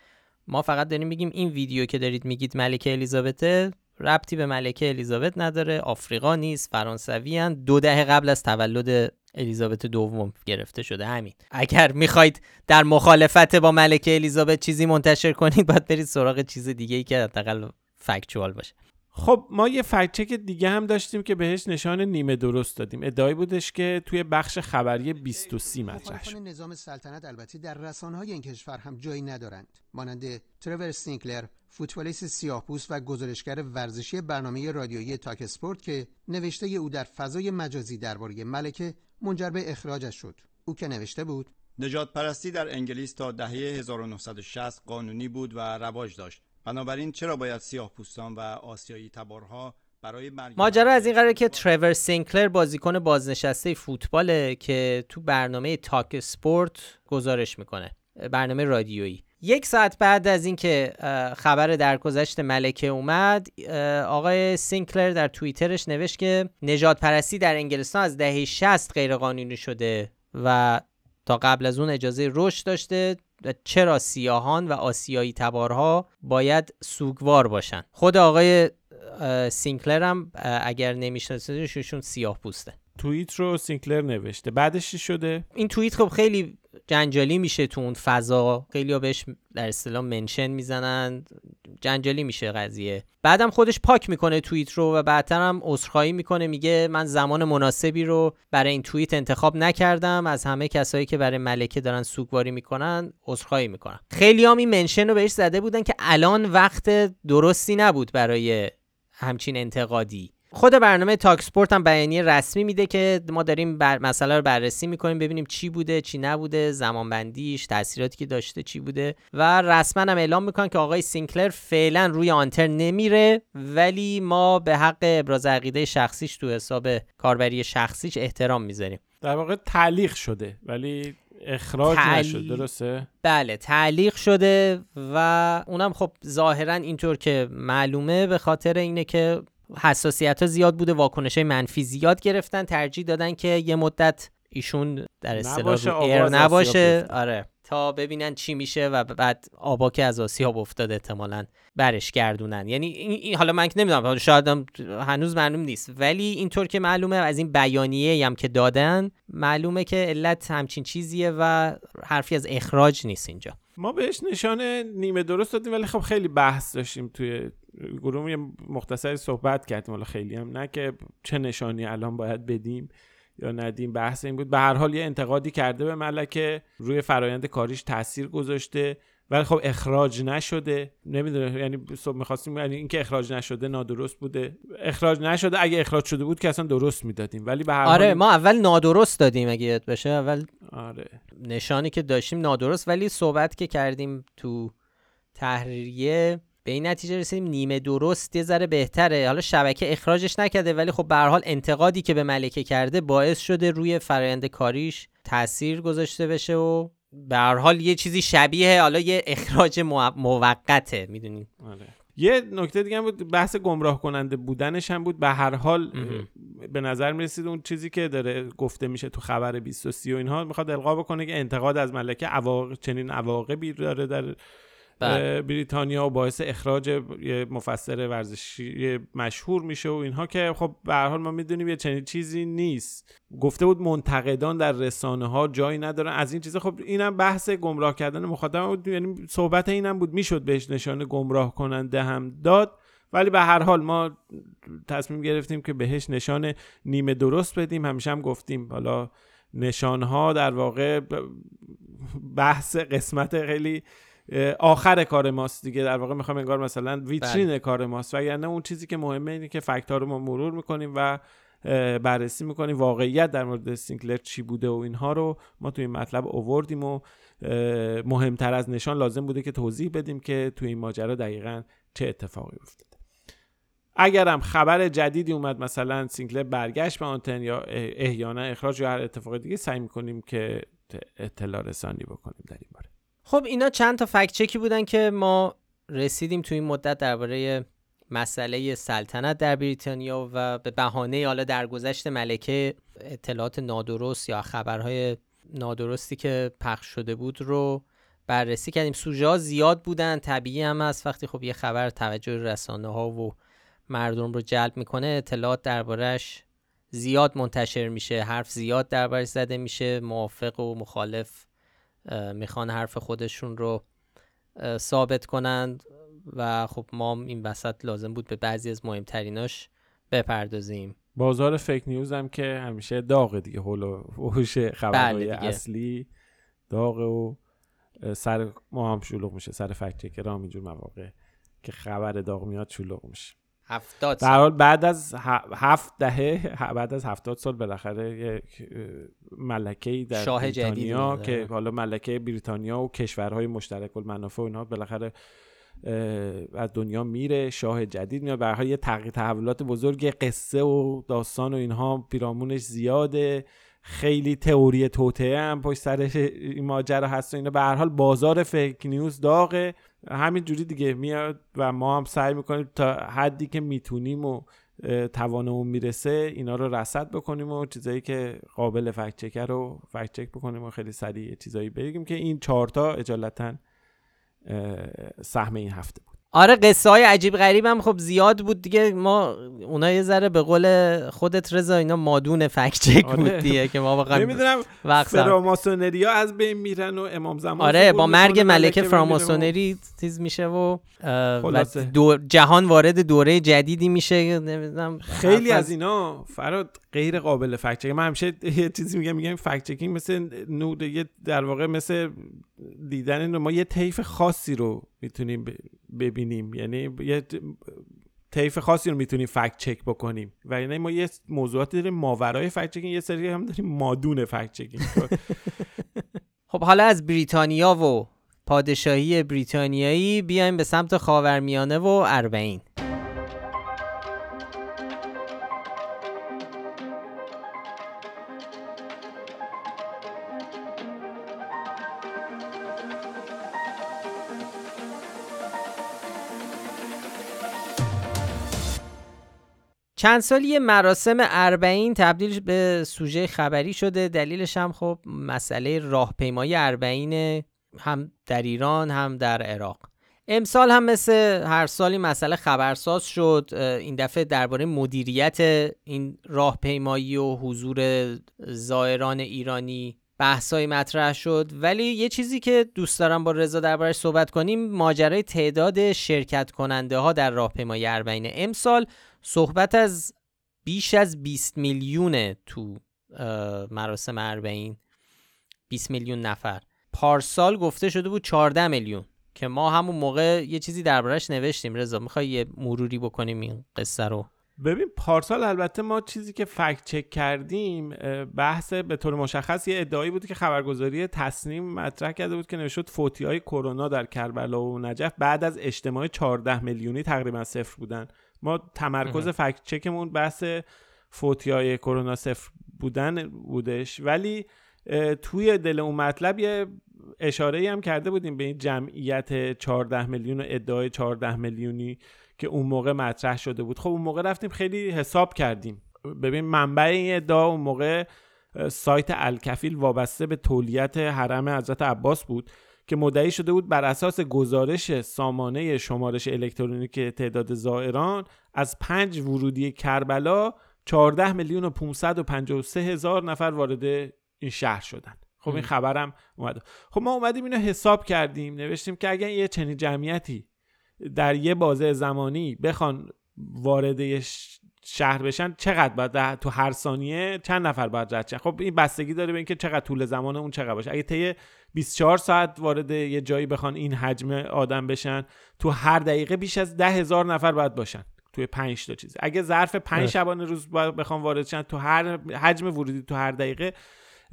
ما فقط داریم میگیم این ویدیو که دارید میگید ملکه الیزابته ربطی به ملکه الیزابت نداره آفریقا نیست فرانسوی دو دهه قبل از تولد الیزابت دوم گرفته شده. همین. اگر می‌خواید در مخالفت با ملکه الیزابت چیزی منتشر کنید باید برید سراغ چیز دیگه ای که حداقل factual باشه. خب ما یه fact check دیگه هم داشتیم که بهش نشان نیمه درست دادیم. ادعای بودش که توی بخش خبری 20:30 مطرح شد. نظام سلطنت البته در رسانه‌های این کشور هم جایی ندارند. مانند ترور سینکلر فوتبالیست سیاهپوست و گزارشگر ورزشی برنامه رادیویی talkSPORT که نوشته او در فضای مجازی درباره ملکه منجر به اخراجش شد. او که نوشته بود نژادپرستی در انگلیس تا دهه 1960 قانونی بود و رواج داشت. بنابراین چرا باید سیاه پوستان و آسیایی تبارها برای ماجرا از این قراره که ترور سینکلر بازیکن بازنشسته فوتباله که تو برنامه talkSPORT گزارش می‌کنه برنامه رادیویی. یک ساعت بعد از اینکه خبر درگذشت ملکه اومد آقای سینکلر در توییترش نوشت که نژادپرستی در انگلستان از دهه 60 غیرقانونی شده و تا قبل از اون اجازه رشد داشته. چرا سیاهان و آسیایی تبارها باید سوگوار باشن؟ خود آقای سینکلر هم اگر نمیشناسیدشون سیاه پوسته. توییت رو سینکلر نوشته. بعدش چی شده؟ این توییت خب خیلی جنجالی میشه تو اون فضا. خیلی بهش در اصطلاح mention می‌زنن. جنجالی میشه قضیه. بعدم خودش پاک می‌کنه توییت رو و بعدتر هم عذرخواهی می‌کنه. میگه من زمان مناسبی رو برای این توییت انتخاب نکردم. از همه کسایی که برای ملکه دارن سوگواری می‌کنن عذرخواهی می‌کنم. خیلی هم این mention رو بهش زده بودن که الان وقت درستی نبود برای همچین انتقادی. خود برنامه تاک سپورت هم بیانیه رسمی میده که ما داریم بر مسئله رو بررسی می‌کنیم ببینیم چی بوده چی نبوده زمانبندیش تاثیراتی که داشته چی بوده. و رسما هم اعلام می‌کنن که آقای سینکلر فعلا روی آنتر نمیره ولی ما به حق ابراز عقیده شخصیش تو حساب کاربری شخصیش احترام می‌ذاریم. در واقع تعلیق شده ولی اخراج تعلی... نشد درسته؟ بله تعلیق شده و اونم خب ظاهرا اینطور که معلومه به خاطر اینه که حساسیت ها زیاد بوده واکنش منفی زیاد گرفتن ترجیح دادن که یه مدت ایشون در اصطلاح ایر نباشه. آره. تا ببینن چی میشه و بعد آبا که از آسیاب افتاده احتمالا برش گردونن. یعنی این حالا من که نمی‌دونم شاید هنوز معلوم نیست. ولی اینطور که معلومه از این بیانیه هم که دادن معلومه که علت همچین چیزیه و حرفی از اخراج نیست اینجا. ما بهش نشان نیمه درست دادیم ولی خب خیلی بحث داشتیم توی گروه یه مختصری صحبت کردیم. حالا خیلی هم نه که چه نشانی الان باید بدیم یا ندیم. بحث این بود. به هر حال یه انتقادی کرده به ملکه. روی فرایند کاریش تاثیر گذاشته. ولی خب اخراج نشده. نمی‌دونه یعنی صبح می‌خواستیم یعنی اینکه اخراج نشده نادرست بوده. اخراج نشده. اگه اخراج شده بود که اصلا درست می‌دادیم. ولی به هر آره ما اول نادرست دادیم اگه یاد بشه اول آره. نشانی که داشتیم نادرست. ولی صحبت که کردیم تو تحریریه به این نتیجه رسیدیم نیمه درست یه ذره بهتره حالا شبکه اخراجش نکرده ولی خب به حال انتقادی که به ملکه کرده باعث شده روی فرآیند کاریش تاثیر گذاشته بشه و به هر حال یه چیزی شبیه حالا یه اخراج موقته می‌دونی آره. یه نکته دیگه هم بود بحث گمراه کننده بودنش هم بود به هر حال به نظر می رسید اون چیزی که داره گفته میشه تو خبر 20 و اینها می‌خواد القا بکنه که انتقاد از ملکه عواقب چنین عواقبی داره در. بریتانیا و باعث اخراج یه مفسر ورزشی مشهور میشه و اینها که خب به هر حال ما می‌دونیم یه چنین چیزی نیست. گفته بود منتقدان در رسانه ها جایی ندارن. از این چیزا خب اینم بحث گمراه کردن مخاطب بود. یعنی صحبت اینم بود. می‌شد بهش نشانه گمراه کننده هم داد. ولی به هر حال ما تصمیم گرفتیم که بهش نشان نیمه درست بدیم. همیشه هم گفتیم. حالا نشانها در واقع بحث قسمت خیلی آخر کار ماست دیگه. در واقع می‌خوام انگار مثلا ویترین بله. کار ماست. وگرنه اون چیزی که مهمه اینه که فکت ها رو ما مرور می‌کنیم و بررسی می‌کنیم واقعیت در مورد سینکلر چی بوده و اینها رو ما توی این مطلب اووردیم و مهمتر از نشان لازم بوده که توضیح بدیم که توی این ماجرا دقیقا چه اتفاقی افتاده. اگرم خبر جدیدی اومد مثلا سینکلر برگشت به آنتن یا احیانا اخراج یا هر اتفاق دیگه سعی می‌کنیم که اطلاع رسانی بکنیم در این باره. خب اینا چند تا فکت چکی بودن که ما رسیدیم تو این مدت درباره مسئله سلطنت در بریتانیا و به بهانه حالا درگذشت ملکه اطلاعات نادرست یا خبرهای نادرستی که پخش شده بود رو بررسی کردیم. سوژه زیاد بودن طبیعی هم هست. وقتی خب یه خبر توجه رسانه ها و مردم رو جلب می‌کنه اطلاعات دربارش زیاد منتشر میشه حرف زیاد دربارش زده میشه موافق و مخالف می‌خوان حرف خودشون رو ثابت کنند و خب ما این وسط لازم بود به بعضی از مهمتریناش بپردازیم. بازار فیک نیوز هم که همیشه داغه دیگه هول و وحوش خبرهای بله اصلی داغه و سر ما هم شلوغ میشه سر فکت چکر هم اینجور مواقع که خبر داغ میاد شلوغ میشه. هفتاد در حال بعد از هفت دهه بعد از هفتاد سال بالاخره یک ملکه در شاه بریتانیا که حالا ملکه بریتانیا و کشورهای مشترک المنافع و اینها بالاخره از دنیا میره شاه جدید میاد. برای یه تغییر تحولات بزرگ قصه و داستان و اینها پیرامونش زیاده. خیلی تئوری توته هم پشت سر این ماجرا هست و اینا. به هر حال بازار فیک نیوز داغه. همین جوری دیگه. میاد و ما هم سعی می‌کنیم تا حدی که می‌تونیم و توانمون می‌رسه اینا رو رصد بکنیم و چیزایی که قابل فکت چکر رو فکت چک بکنیم و خیلی سریع چیزایی بگیم که این چهارتا اجالتا سهم این هفته بود. آره قصه های عجیب غریب هم خب زیاد بود دیگه. ما اونا یه ذره به قول خودت رضا اینا مادون فکچک آره. بود دیگه که ما واقعا نمی‌دونم فراماسونری ها از بین میرن و امام زمان آره با مرگ ملکه فراماسونری چیز میشه و, و جهان وارد دوره جدیدی میشه. نمی‌دونم خیلی از اینا فراد غیر قابل فکت چک من همیشه یه چیزی میگم میگم فکت چکینگ مثل نود در واقع مثل دیدن ما یه طیف خاصی رو می‌تونیم ببینیم. یعنی یه طیف خاصی رو می‌تونیم فکت چک بکنیم. و یعنی ما یه موضوعاتی داریم ماورای فکت چکینگ یه سری هم داریم مادون فکت چکینگ خب حالا از بریتانیا و پادشاهی بریتانیایی بیایم به سمت خاورمیانه و اربعین. چند سالی مراسم اربعین تبدیل به سوژه خبری شده. دلیلش هم خب مسئله راهپیمایی اربعین هم در ایران هم در عراق. امسال هم مثل هر سالی مسئله خبرساز شد. این دفعه درباره مدیریت این راهپیمایی و حضور زائران ایرانی بحثای مطرح شد. ولی یه چیزی که دوست دارم با رضا دربارش صحبت کنیم ماجرای تعداد شرکت کننده ها در راهپیمایی اربعین. امسال صحبت از بیش از 20 میلیون تو مراسم اربعین. 20 میلیون نفر. پارسال گفته شده بود 14 میلیون که ما همون موقع یه چیزی دربارش نوشتیم. رضا می‌خوای یه مروری بکنیم این قصه رو؟ ببین پارسال البته ما چیزی که فکت چک کردیم بحث به طور مشخص یه ادعایی بود که خبرگزاری تصنیم مطرح کرده بود که نوشت فوتی های کرونا در کربلا و نجف بعد از اجتماع 14 میلیونی تقریبا صفر بودن. ما تمرکز فکت چکمون بحث فوتی های کرونا صفر بودن بودش. ولی توی دل اون مطلب یه اشاره هم کرده بودیم به این جمعیت 14 میلیون و ادعای 14 میلیونی که اون موقع مطرح شده بود. خب اون موقع رفتیم خیلی حساب کردیم. ببین منبع این ادعا اون موقع سایت الکفیل وابسته به تولیت حرم حضرت عباس بود. که مدعی شده بود بر اساس گزارش سامانه شمارش الکترونیک تعداد زائران از پنج ورودی کربلا 14 میلیون و 553 هزار نفر وارد این شهر شدن خب این خبرم اومد. خب ما اومدیم اینو حساب کردیم نوشتیم که اگر یه چنین جمعیتی در یه بازه زمانی بخوان وارد شهر بشن چقدر باید تو هر ثانیه چند نفر باید رد خب این بستگی داره به اینکه چقدر طول زمان اون چقدر باشه. اگه طی 24 ساعت وارد یه جایی بخوان این حجم آدم بشن تو هر دقیقه بیش از ده هزار نفر باید باشن توی 5 تا چیز. اگه ظرف 5 شبانه روز بخوان وارد شن تو هر حجم ورودی تو هر دقیقه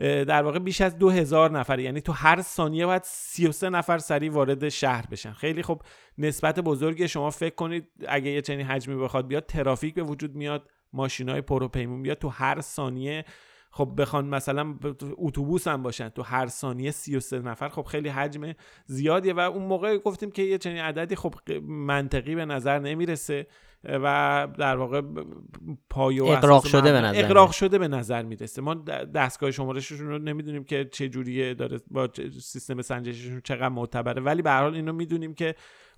در واقع بیش از دو هزار نفر یعنی تو هر ثانیه باید 33 نفر سریع وارد شهر بشن. خیلی خب نسبت بزرگی شما فکر کنید اگه یه چنین حجمی بخواد بیاد ترافیک به وجود میاد ماشینای پروپیمون بیاد. تو هر ثانیه خب بخوان مثلا اتوبوس هم باشن تو هر ثانیه 33 نفر خب خیلی حجم زیادیه و اون موقع گفتیم که یه چنین عددی خب منطقی به نظر نمی‌رسه و در واقع پای و اقراق شده به نظر اقراق شده به نظر می‌رسه. ما دستگاه شمارششون رو نمی‌دونیم که چه جوریه داره با سیستم سنجششون چقدر معتبره ولی به هر حال اینو می‌دونیم که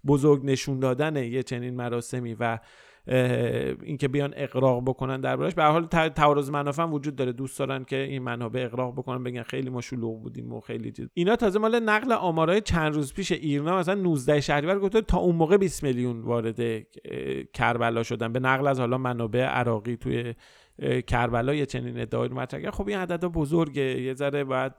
بزرگ نشون دادن یه چنین مراسمی و اینکه بیان اقراق بکنن دربارش به حال تعارض منافع وجود داره. دوست دارن که این منابع اقراق بکنن بگن خیلی ما شلوغ بودیم و خیلی چیز. اینا تازه مال نقل آمارای چند روز پیش ایرنا مثلا 19 شهریور گفته تا اون موقع 20 میلیون وارد کربلا شدن. به نقل از حالا منابع عراقی توی کربلا یه چنین ادعایی رو مطرح خب این عدد بزرگه. یه ذره باید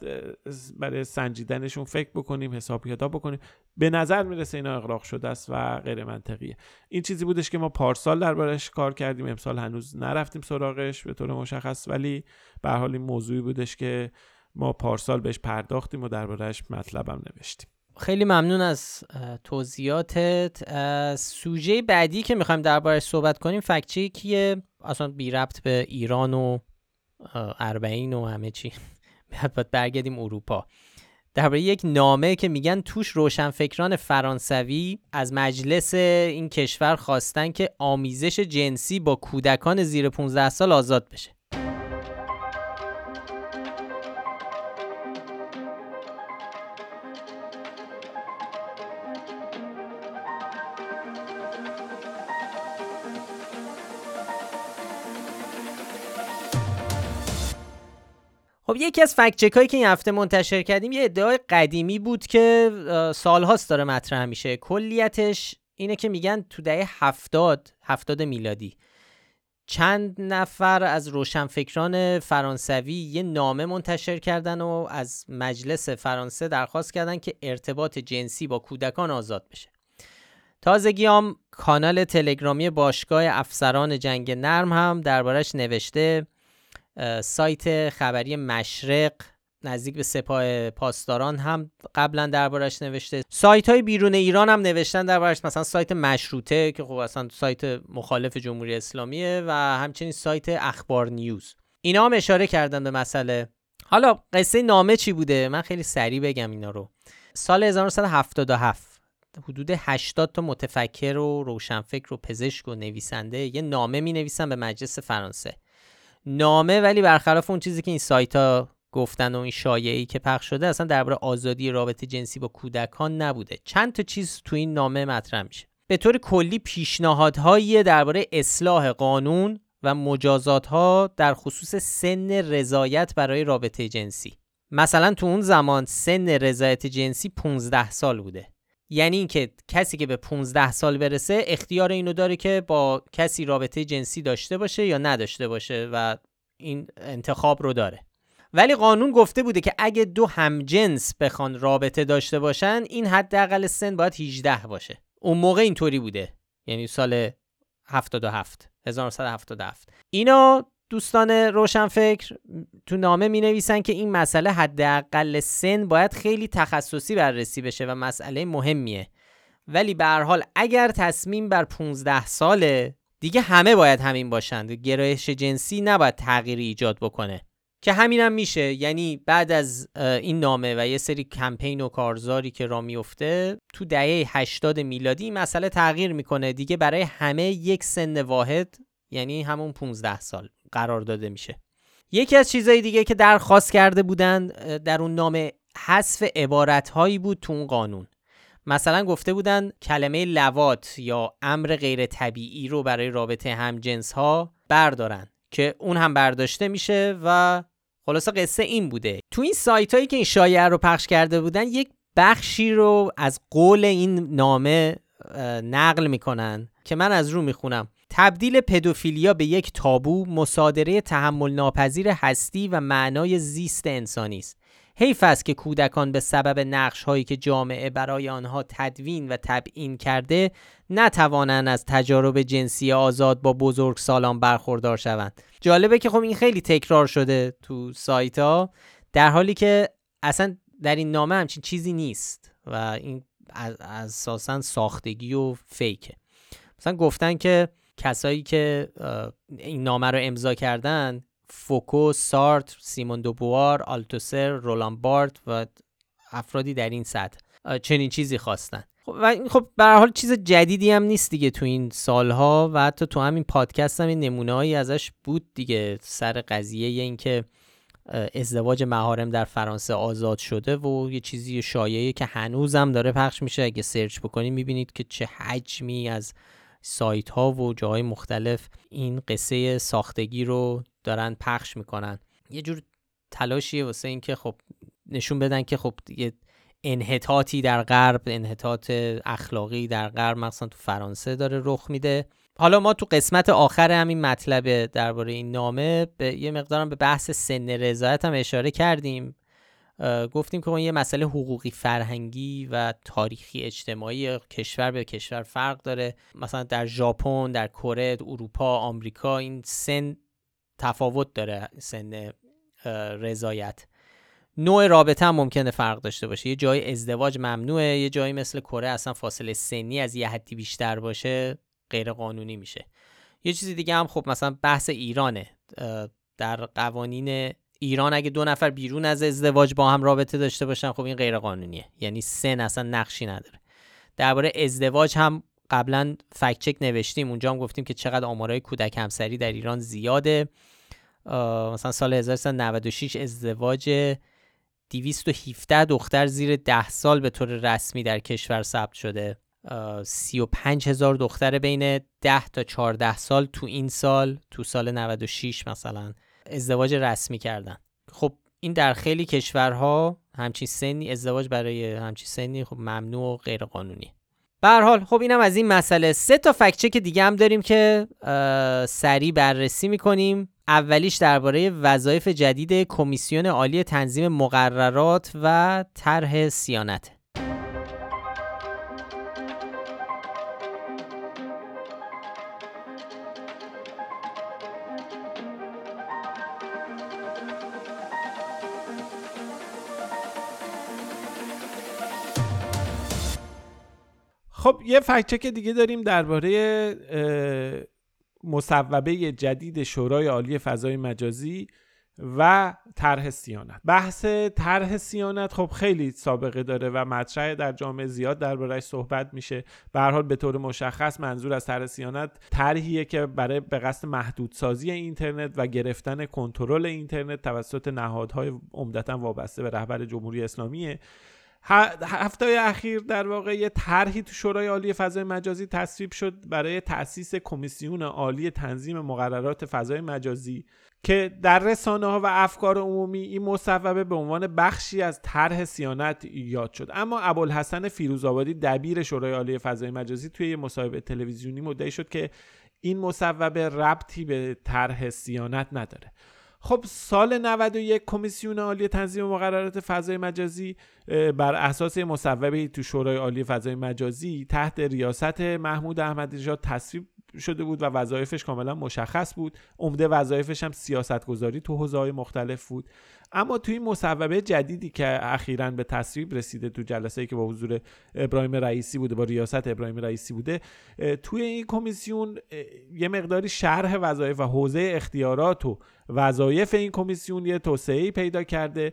برای سنجیدنشون فکر بکنیم حساب کتاب بکنیم. به نظر می‌رسه اینا اغراق شده است و غیر منطقیه. این چیزی بودش که ما پارسال دربارش کار کردیم. امسال هنوز نرفتیم سراغش به طور مشخص. ولی به حال این موضوعی بودش که ما پارسال بهش پرداختیم و دربارش مطلبم نوشتیم. خیلی ممنون از توضیحاتت. سوژه بعدی که می‌خوایم دربارش صحبت کنیم فکچیکیه اصلا بی ربط به ایران و اربعین و همه چی. باید برگردیم اروپا. درباره یک نامه که میگن توش روشنفکران فرانسوی از مجلس این کشور خواستن که آمیزش جنسی با کودکان زیر 15 سال آزاد بشه. خب یکی از فکت هایی که این هفته منتشر کردیم یه ادعای قدیمی بود که سالهاست داره مطرح میشه. کلیتش اینه که میگن تو دهه هفتاد هفتاد میلادی چند نفر از روشنفکران فرانسوی یه نامه منتشر کردن و از مجلس فرانسه درخواست کردن که ارتباط جنسی با کودکان آزاد بشه. تازگی هم کانال تلگرامی باشگاه افسران جنگ نرم هم دربارش نوشته سایت خبری مشرق نزدیک به سپاه پاسداران هم قبلا دربارش نوشته. سایت های بیرون ایران هم نوشتن دربارش. مثلا سایت مشروطه که خب اصلا سایت مخالف جمهوری اسلامیه و همچنین سایت اخبار نیوز. اینا هم اشاره کردن به مسئله. حالا قصه نامه چی بوده؟ من خیلی سریع بگم اینا رو. سال 1977 حدود 80 تا متفکر و روشنفکر و پزشک و نویسنده یه نامه می نویسن به مجلس فرانسه. نامه ولی برخلاف اون چیزی که این سایت ها گفتن و این شایعی که پخش شده اصلا درباره آزادی رابطه جنسی با کودکان نبوده. چند تا چیز تو این نامه مطرح میشه. به طور کلی پیشنهادهایی درباره اصلاح قانون و مجازات ها در خصوص سن رضایت برای رابطه جنسی. مثلا تو اون زمان سن رضایت جنسی 15 سال بوده. یعنی اینکه کسی که به 15 سال برسه اختیار اینو داره که با کسی رابطه جنسی داشته باشه یا نداشته باشه و این انتخاب رو داره. ولی قانون گفته بوده که اگه دو همجنس بخوان رابطه داشته باشن این حداقل سن باید 18 باشه. اون موقع اینطوری بوده. یعنی سال 77 1977 اینا دوستان روشنفکر تو نامه می نویسن که این مسئله حداقل سن باید خیلی تخصصی بررسی بشه و مسئله مهمیه. ولی به هر حال اگر تصمیم بر 15 ساله دیگه همه باید همین باشند. گرایش جنسی نباید تغییری ایجاد بکنه. که همینم هم میشه. یعنی بعد از این نامه و یه سری کمپین و کارزاری که را میفته تو دهه 80 میلادی مسئله تغییر می‌کنه. دیگه برای همه یک سن واحد یعنی همون 15 سال قرار داده میشه. یکی از چیزهای دیگه که درخواست کرده بودند در اون نامه حذف عبارت هایی بود تو اون قانون. مثلا گفته بودن کلمه لوات یا امر غیر طبیعی رو برای رابطه همجنس ها بردارن که اون هم برداشته میشه و خلاصه قصه این بوده. تو این سایت هایی که این شایعه رو پخش کرده بودن یک بخشی رو از قول این نامه نقل می‌کنن که من از رو می‌خونم. تبدیل پدوفیلیا به یک تابو مصادره تحمل ناپذیر هستی و معنای زیست انسانی است. حیف است که کودکان به سبب نقش هایی که جامعه برای آنها تدوین و تبیین کرده نتوانند از تجارب جنسی آزاد با بزرگ سالان برخوردار شوند. جالبه که خب این خیلی تکرار شده تو سایت ها در حالی که اصلا در این نامه همچین چیزی نیست و این اساسا ساختگی و فیکه. مثلا گفتن که کسایی که این نامه رو امضا کردن فوکو، سارت، سیمون دوبوار، آلتوسر، رولان بارت و افرادی در این سطح چنین چیزی خواستن. خب و خب به حال چیز جدیدی هم نیست دیگه تو این سالها و حتی تو همین پادکست هم این نمونههایی ازش بود دیگه. سر قضیه این که ازدواج مهارم در فرانسه آزاد شده و یه چیزی شایعه که هنوزم داره پخش میشه. اگه سرچ بکنید می‌بینید که چه حجمی از سایت ها و جاهای مختلف این قصه ساختگی رو دارن پخش می‌کنن. یه جور تلاشیه واسه اینکه خب نشون بدن که خب یه انحطاطی در غرب انحطاط اخلاقی در غرب مثلا تو فرانسه داره رخ میده. حالا ما تو قسمت آخر همین مطلب درباره این نامه به یه مقدارم به بحث سن رضایت هم اشاره کردیم. گفتیم که اون یه مسئله حقوقی فرهنگی و تاریخی اجتماعی. کشور به کشور فرق داره. مثلا در ژاپن در کره اروپا آمریکا این سن تفاوت داره سن رضایت. نوع رابطه هم ممکنه فرق داشته باشه. یه جای ازدواج ممنوعه یه جایی مثل کره اصلا فاصله سنی از یه حدی بیشتر باشه غیر قانونی میشه. یه چیزی دیگه هم خب مثلا بحث ایرانه. در قوانین ایران اگه دو نفر بیرون از ازدواج با هم رابطه داشته باشن خب این غیر قانونیه یعنی سن اصلا نقشی نداره. درباره ازدواج هم قبلا فکت چک نوشتیم. اونجا هم گفتیم که چقدر آمارای کودک همسری در ایران زیاده. مثلا سال 1996 ازدواج 217 دختر زیر 10 سال به طور رسمی در کشور ثبت شده. 35 هزار دختر بین 10 تا 14 سال تو این سال تو سال 96 مثلا. ازدواج رسمی کردن. خب این در خیلی کشورها همچین سنی ازدواج برای همچین سنی خب ممنوع و غیر قانونی به حال خب اینم از این مسئله. سه تا فکچه که دیگه هم داریم که سریع بررسی می‌کنیم. اولیش درباره وظایف جدید کمیسیون عالی تنظیم مقررات و طرح سیانت. خب یه فکچک دیگه داریم درباره مصوبه جدید شورای عالی فضای مجازی و طرح سیانت. بحث طرح سیانت خب خیلی سابقه داره و مطرح در جامعه زیاد دربارهش صحبت میشه. به حال به طور مشخص منظور از طرح سیانت طرحیه که برای به قصد محدودسازی اینترنت و گرفتن کنترل اینترنت توسط نهادهای عمدتا وابسته به رهبر جمهوری اسلامیه. هفته اخیر در واقع یه طرحی تو شورای عالی فضای مجازی تصویب شد برای تأسیس کمیسیون عالی تنظیم مقررات فضای مجازی که در رسانه ها و افکار عمومی این مصوبه به عنوان بخشی از طرح سیانت یاد شد. اما ابوالحسن فیروزآبادی دبیر شورای عالی فضای مجازی توی یه مصاحبه تلویزیونی مدعی شد که این مصوبه ربطی به طرح سیانت نداره. خب سال 91 کمیسیون عالی تنظیم مقررات فضای مجازی بر اساس مصوبه تو شورای عالی فضای مجازی تحت ریاست محمود احمدی نژاد تصویب شده بود و وظایفش کاملا مشخص بود. عمده وظایفش هم سیاست گذاری تو حوزه های مختلف بود. اما توی این مصوبه جدیدی که اخیرا به تصویب رسیده تو جلسه که با حضور ابراهیم رئیسی بوده با ریاست ابراهیم رئیسی بوده توی این کمیسیون یه مقداری شرح وظایف و حوزه اختیارات و وظایف این کمیسیون یه توسعه پیدا کرده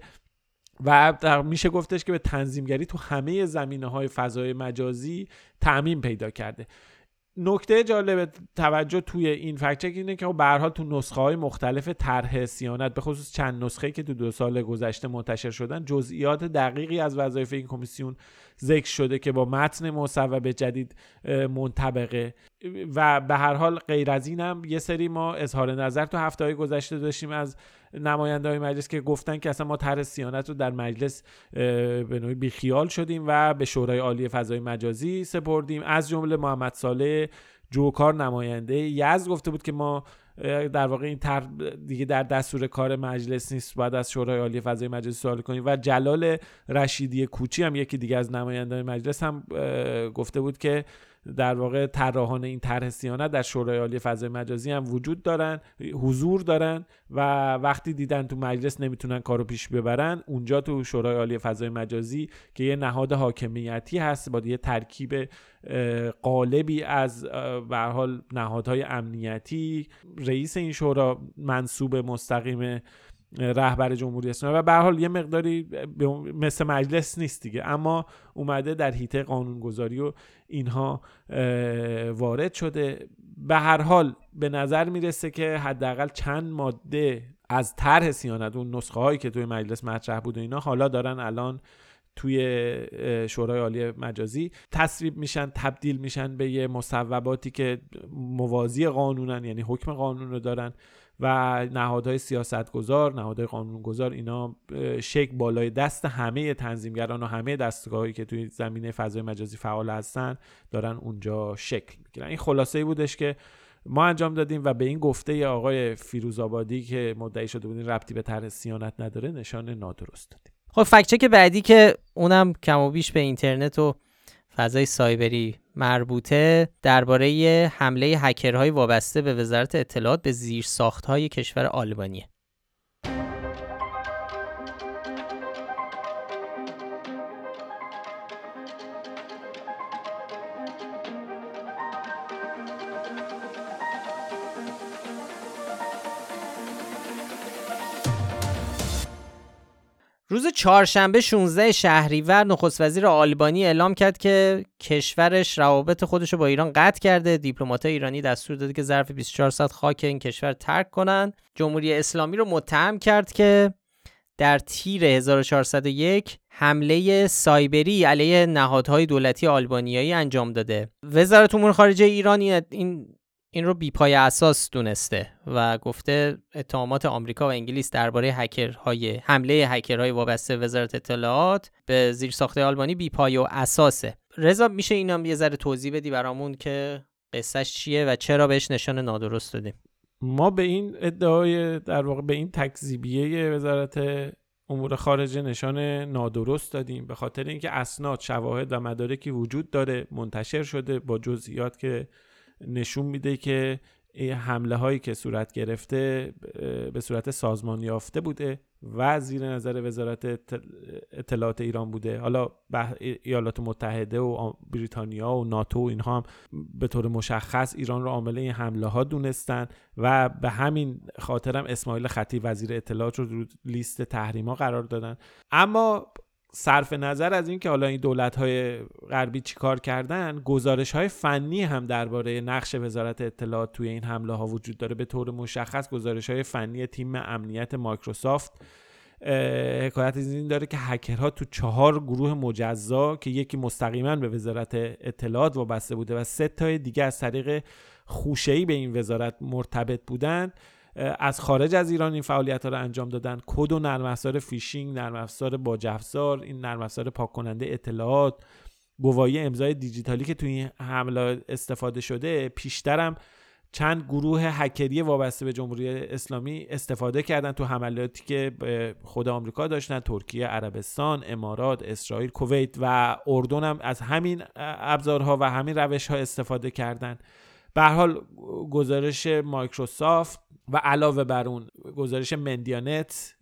و میشه گفتش که به تنظیمگری تو همه زمینه های فضای مجازی تعمین پیدا کرده. نکته جالب توجه توی این فکچک اینه که به حال تو نسخه های مختلف طرح سیانت به خصوص چند نسخه که تو دو سال گذشته منتشر شدن جزئیات دقیقی از وظایف این کمیسیون ذکر شده که با متن مصوبه جدید منطبقه. و به هر حال غیر از اینم یه سری ما اظهار نظر تو هفته های گذشته داشتیم از نماینده های مجلس که گفتن که اصلا ما طرح سیانت رو در مجلس به نوعی بیخیال شدیم و به شورای عالی فضای مجازی سپردیم. از جمله محمد صالح جوکار نماینده. یز گفته بود که ما در واقع این تر دیگه در دستور کار مجلس نیست بعد از شورای عالی فضای مجلس سوال کنیم. و جلال رشیدی کوچی هم یکی دیگه از نمایندگان مجلس هم گفته بود که در واقع طراحان این طرح سیانت در شورای عالی فضای مجازی هم وجود دارن حضور دارن و وقتی دیدن تو مجلس نمی‌تونن کارو پیش ببرن اونجا تو شورای عالی فضای مجازی که یه نهاد حاکمیتی هست با یه ترکیب قالبی از به حال نهادهای امنیتی رئیس این شورا منصوب مستقیم رهبر جمهوری اسلامی و به حال یه مقداری مثل مجلس نیست دیگه. اما اومده در حیطه قانونگذاری و اینها وارد شده. به هر حال به نظر می‌رسه که حداقل چند ماده از طرح سیانت اون نسخه هایی که توی مجلس مطرح بود و اینا حالا دارن الان توی شورای عالی مجازی تصویب میشن تبدیل میشن به یه مصوباتی که موازی قانونن یعنی حکم قانون رو دارن. و نهادهای سیاستگزار نهادهای قانونگذار اینا شک بالای دست همه تنظیمگران و همه دستگاهایی که توی زمینه فضای مجازی فعال هستن دارن اونجا شکل می‌گیرن. این خلاصه ای بودش که ما انجام دادیم و به این گفته آقای فیروزآبادی که مدعی شده بودین ربطی به طرح سیانت نداره نشان نادرست دادیم. خب فکچک بعدی که اونم کم و بیش به اینترنت و فضای سایبری مربوطه درباره حمله هکرهای وابسته به وزارت اطلاعات به زیر های کشور آلبانیه. روز چهارشنبه 16 شهریور نخست وزیر آلبانی اعلام کرد که کشورش روابط خودش رو با ایران قطع کرده. دیپلمات ایرانی دستور داده که ظرف 24 ساعت خاک این کشور ترک کنند جمهوری اسلامی رو متهم کرد که در تیر 1401 حمله سایبری علیه نهادهای دولتی آلبانیایی انجام داده. وزارت امور خارجه ایران این این رو بیپای اساس دونسته و گفته اتهامات آمریکا و انگلیس درباره هکرهای حمله هکرهای وابسته وزارت اطلاعات به زیر ساخته آلبانی بیپای و اساسه. رضا میشه اینا یه ذره توضیح بدی برامون که قصهش چیه و چرا بهش نشان نادرست دادیم؟ ما به این ادعای در واقع به این تکذیبیه وزارت امور خارجه نشان نادرست دادیم به خاطر اینکه اسناد شواهد و مدارکی وجود داره منتشر شده با جزئیات که نشون میده که حمله هایی که صورت گرفته به صورت سازمان یافته بوده و زیر نظر وزارت اطلاعات ایران بوده. حالا ایالات متحده و بریتانیا و ناتو و اینها هم به طور مشخص ایران را عامل این حمله ها دونستن و به همین خاطرم اسماعیل خطی وزیر اطلاعات رو رو لیست تحریما قرار دادن. اما صرف نظر از اینکه حالا این دولت های غربی چیکار کردن گزارش های فنی هم درباره نقش وزارت اطلاعات توی این حمله ها وجود داره. به طور مشخص گزارش های فنی تیم امنیت مایکروسافت حکایت از این داره که هکرها تو چهار گروه مجزا که یکی مستقیما به وزارت اطلاعات وابسته بوده و سه تای دیگه از طریق خوشه‌ای به این وزارت مرتبط بودند از خارج از ایران این فعالیت ها رو انجام دادن. کد و نرم افزار فیشینگ نرم افزار باج‌افزار این نرم افزار پاک کننده اطلاعات گواهی امضای دیجیتالی که توی این حمله استفاده شده پیشترم چند گروه هکری وابسته به جمهوری اسلامی استفاده کردن تو حملاتی که خود آمریکا داشتن ترکیه عربستان امارات اسرائیل کویت و اردن هم از همین ابزارها و همین روش ها استفاده کردن. به حال گزارش مایکروسافت و علاوه بر اون گزارش مندیانت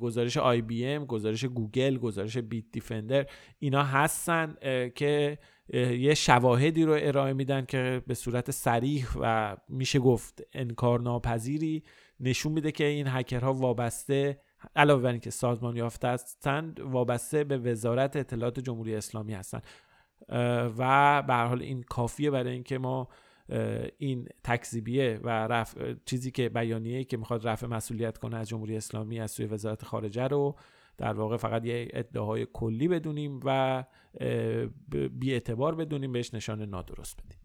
گزارش آی بی ام گزارش گوگل گزارش بیت دیفندر اینا هستن که یه شواهدی رو ارائه میدن که به صورت صریح و میشه گفت انکار ناپذیری نشون میده که این هکرها وابسته علاوه بر اینکه سازمان یافته هستند وابسته به وزارت اطلاعات جمهوری اسلامی هستند و به حال این کافیه برای اینکه ما این تکذیبیه و رفع چیزی که بیانیه‌ای که می‌خواد رفع مسئولیت کنه از جمهوری اسلامی از سوی وزارت خارجه رو در واقع فقط یه ادعاهای کلی بدونیم و بی اعتبار بدونیم بهش نشان نادرست بدیم.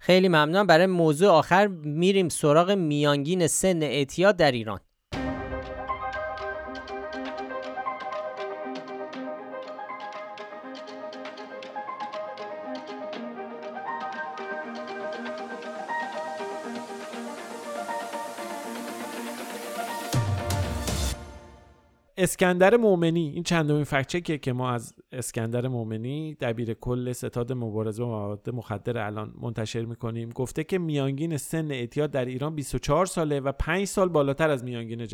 خیلی ممنون. برای موضوع آخر میریم سراغ میانگین سن اعتیاد در ایران. اسکندر مومنی این چندمین فکچکیه که ما از اسکندر مومنی دبیر کل ستاد مبارزه با مواد مخدر الان منتشر می‌کنیم. گفته که میانگین سن اعتیاد در ایران 24 ساله و 5 سال بالاتر از میانگین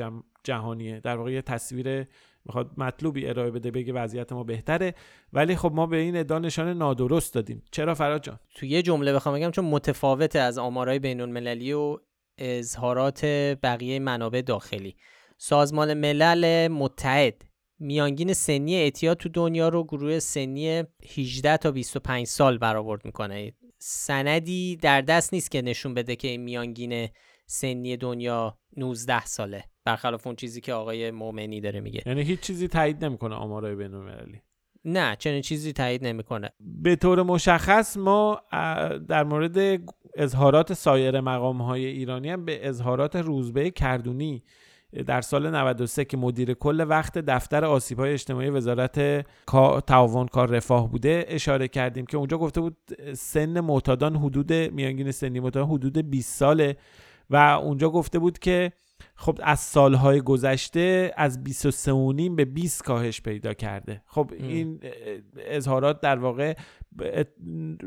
جهانیه. در واقع یه تصویر می‌خواد مطلوبی ارائه بده بگه وضعیت ما بهتره. ولی خب ما به این ادعا نشان نادرست دادیم. چرا فراد جان؟ تو یه جمله بخوام بگم چون متفاوت از آمارهای بین المللی و اظهارات بقیه منابع داخلی. سازمان ملل متحد. میانگین سنی اعتیاد تو دنیا رو گروه سنی 18 تا 25 سال برآورد می‌کنه. سندی در دست نیست که نشون بده که میانگین سنی دنیا 19 ساله. برخلاف اون چیزی که آقای مومنی داره میگه. یعنی هیچ چیزی تایید نمی‌کنه آمارای بین‌المللی نه چنین چیزی تایید نمی‌کنه. به طور مشخص ما در مورد اظهارات سایر مقام های ایرانی هم به اظهارات روزبه کردونی در سال 93 که مدیر کل وقت دفتر آسیب های اجتماعی وزارت تعاون کار رفاه بوده اشاره کردیم که اونجا گفته بود سن معتادان حدود میانگین سنی معتادان حدود 20 ساله و اونجا گفته بود که خب از سالهای گذشته از 23 به 20 کاهش پیدا کرده. خب این اظهارات در واقع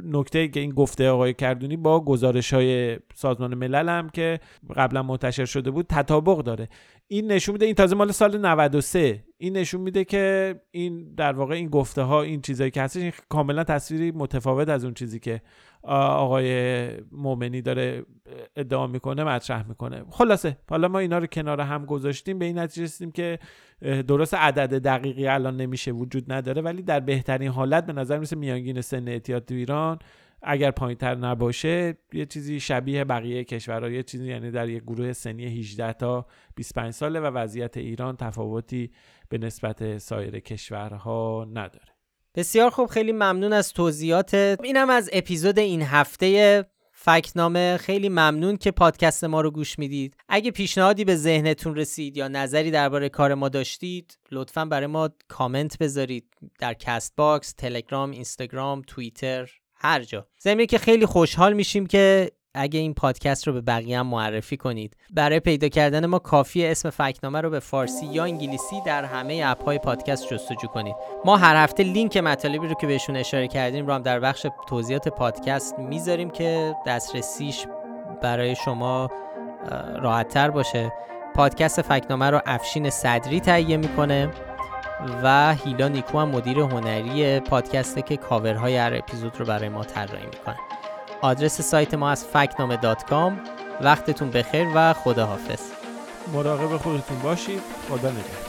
نکته که این گفته آقای کردونی با گزارش های سازمان ملل هم که قبلا منتشر شده بود تطابق داره. این نشون میده این تازه مال سال 93 این نشون میده که این در واقع این گفته ها این چیزایی که هستش کاملا تصویری متفاوت از اون چیزی که آقای مومنی داره ادعا می‌کنه مطرح می‌کنه. خلاصه حالا ما اینا رو کنار هم گذاشتیم به این نتیجه رسیدیم که درست عدد دقیقی الان نمیشه وجود نداره ولی در بهترین حالت به نظر میسه میانگین سن اعتیاد تو ایران اگر پایین تر نباشه یه چیزی شبیه بقیه کشورها یه چیزی یعنی در یک گروه سنی 18 تا 25 ساله و وضعیت ایران تفاوتی به نسبت سایر کشورها نداره. بسیار خوب خیلی ممنون از توضیحات اینم از اپیزود این هفته فکت‌نامه خیلی ممنون که پادکست ما رو گوش می‌دید. اگه پیشنهادی به ذهنتون رسید یا نظری درباره کار ما داشتید لطفا برای ما کامنت بذارید در کست باکس تلگرام اینستاگرام توییتر هر جا. ضمن این که خیلی خوشحال میشیم که اگه این پادکست رو به بقیه هم معرفی کنید. برای پیدا کردن ما کافیه اسم فکت‌نامه رو به فارسی یا انگلیسی در همه اپ های پادکست جستجو کنید. ما هر هفته لینک مطالبی رو که بهشون اشاره کردیم رو هم در بخش توضیحات پادکست می‌ذاریم که دسترسیش برای شما راحت باشه. پادکست فکنامه رو افشین صدری تهیه می‌کنه و هیلا نیکو هم مدیر هنری پادکسته که کاورهای هر اپیزود رو برای ما طراحی می‌کنه. آدرس سایت ما از فکنامه وقتتون بخیر و خداحافظ. مراقب خودتون باشید. خدا نگهدار.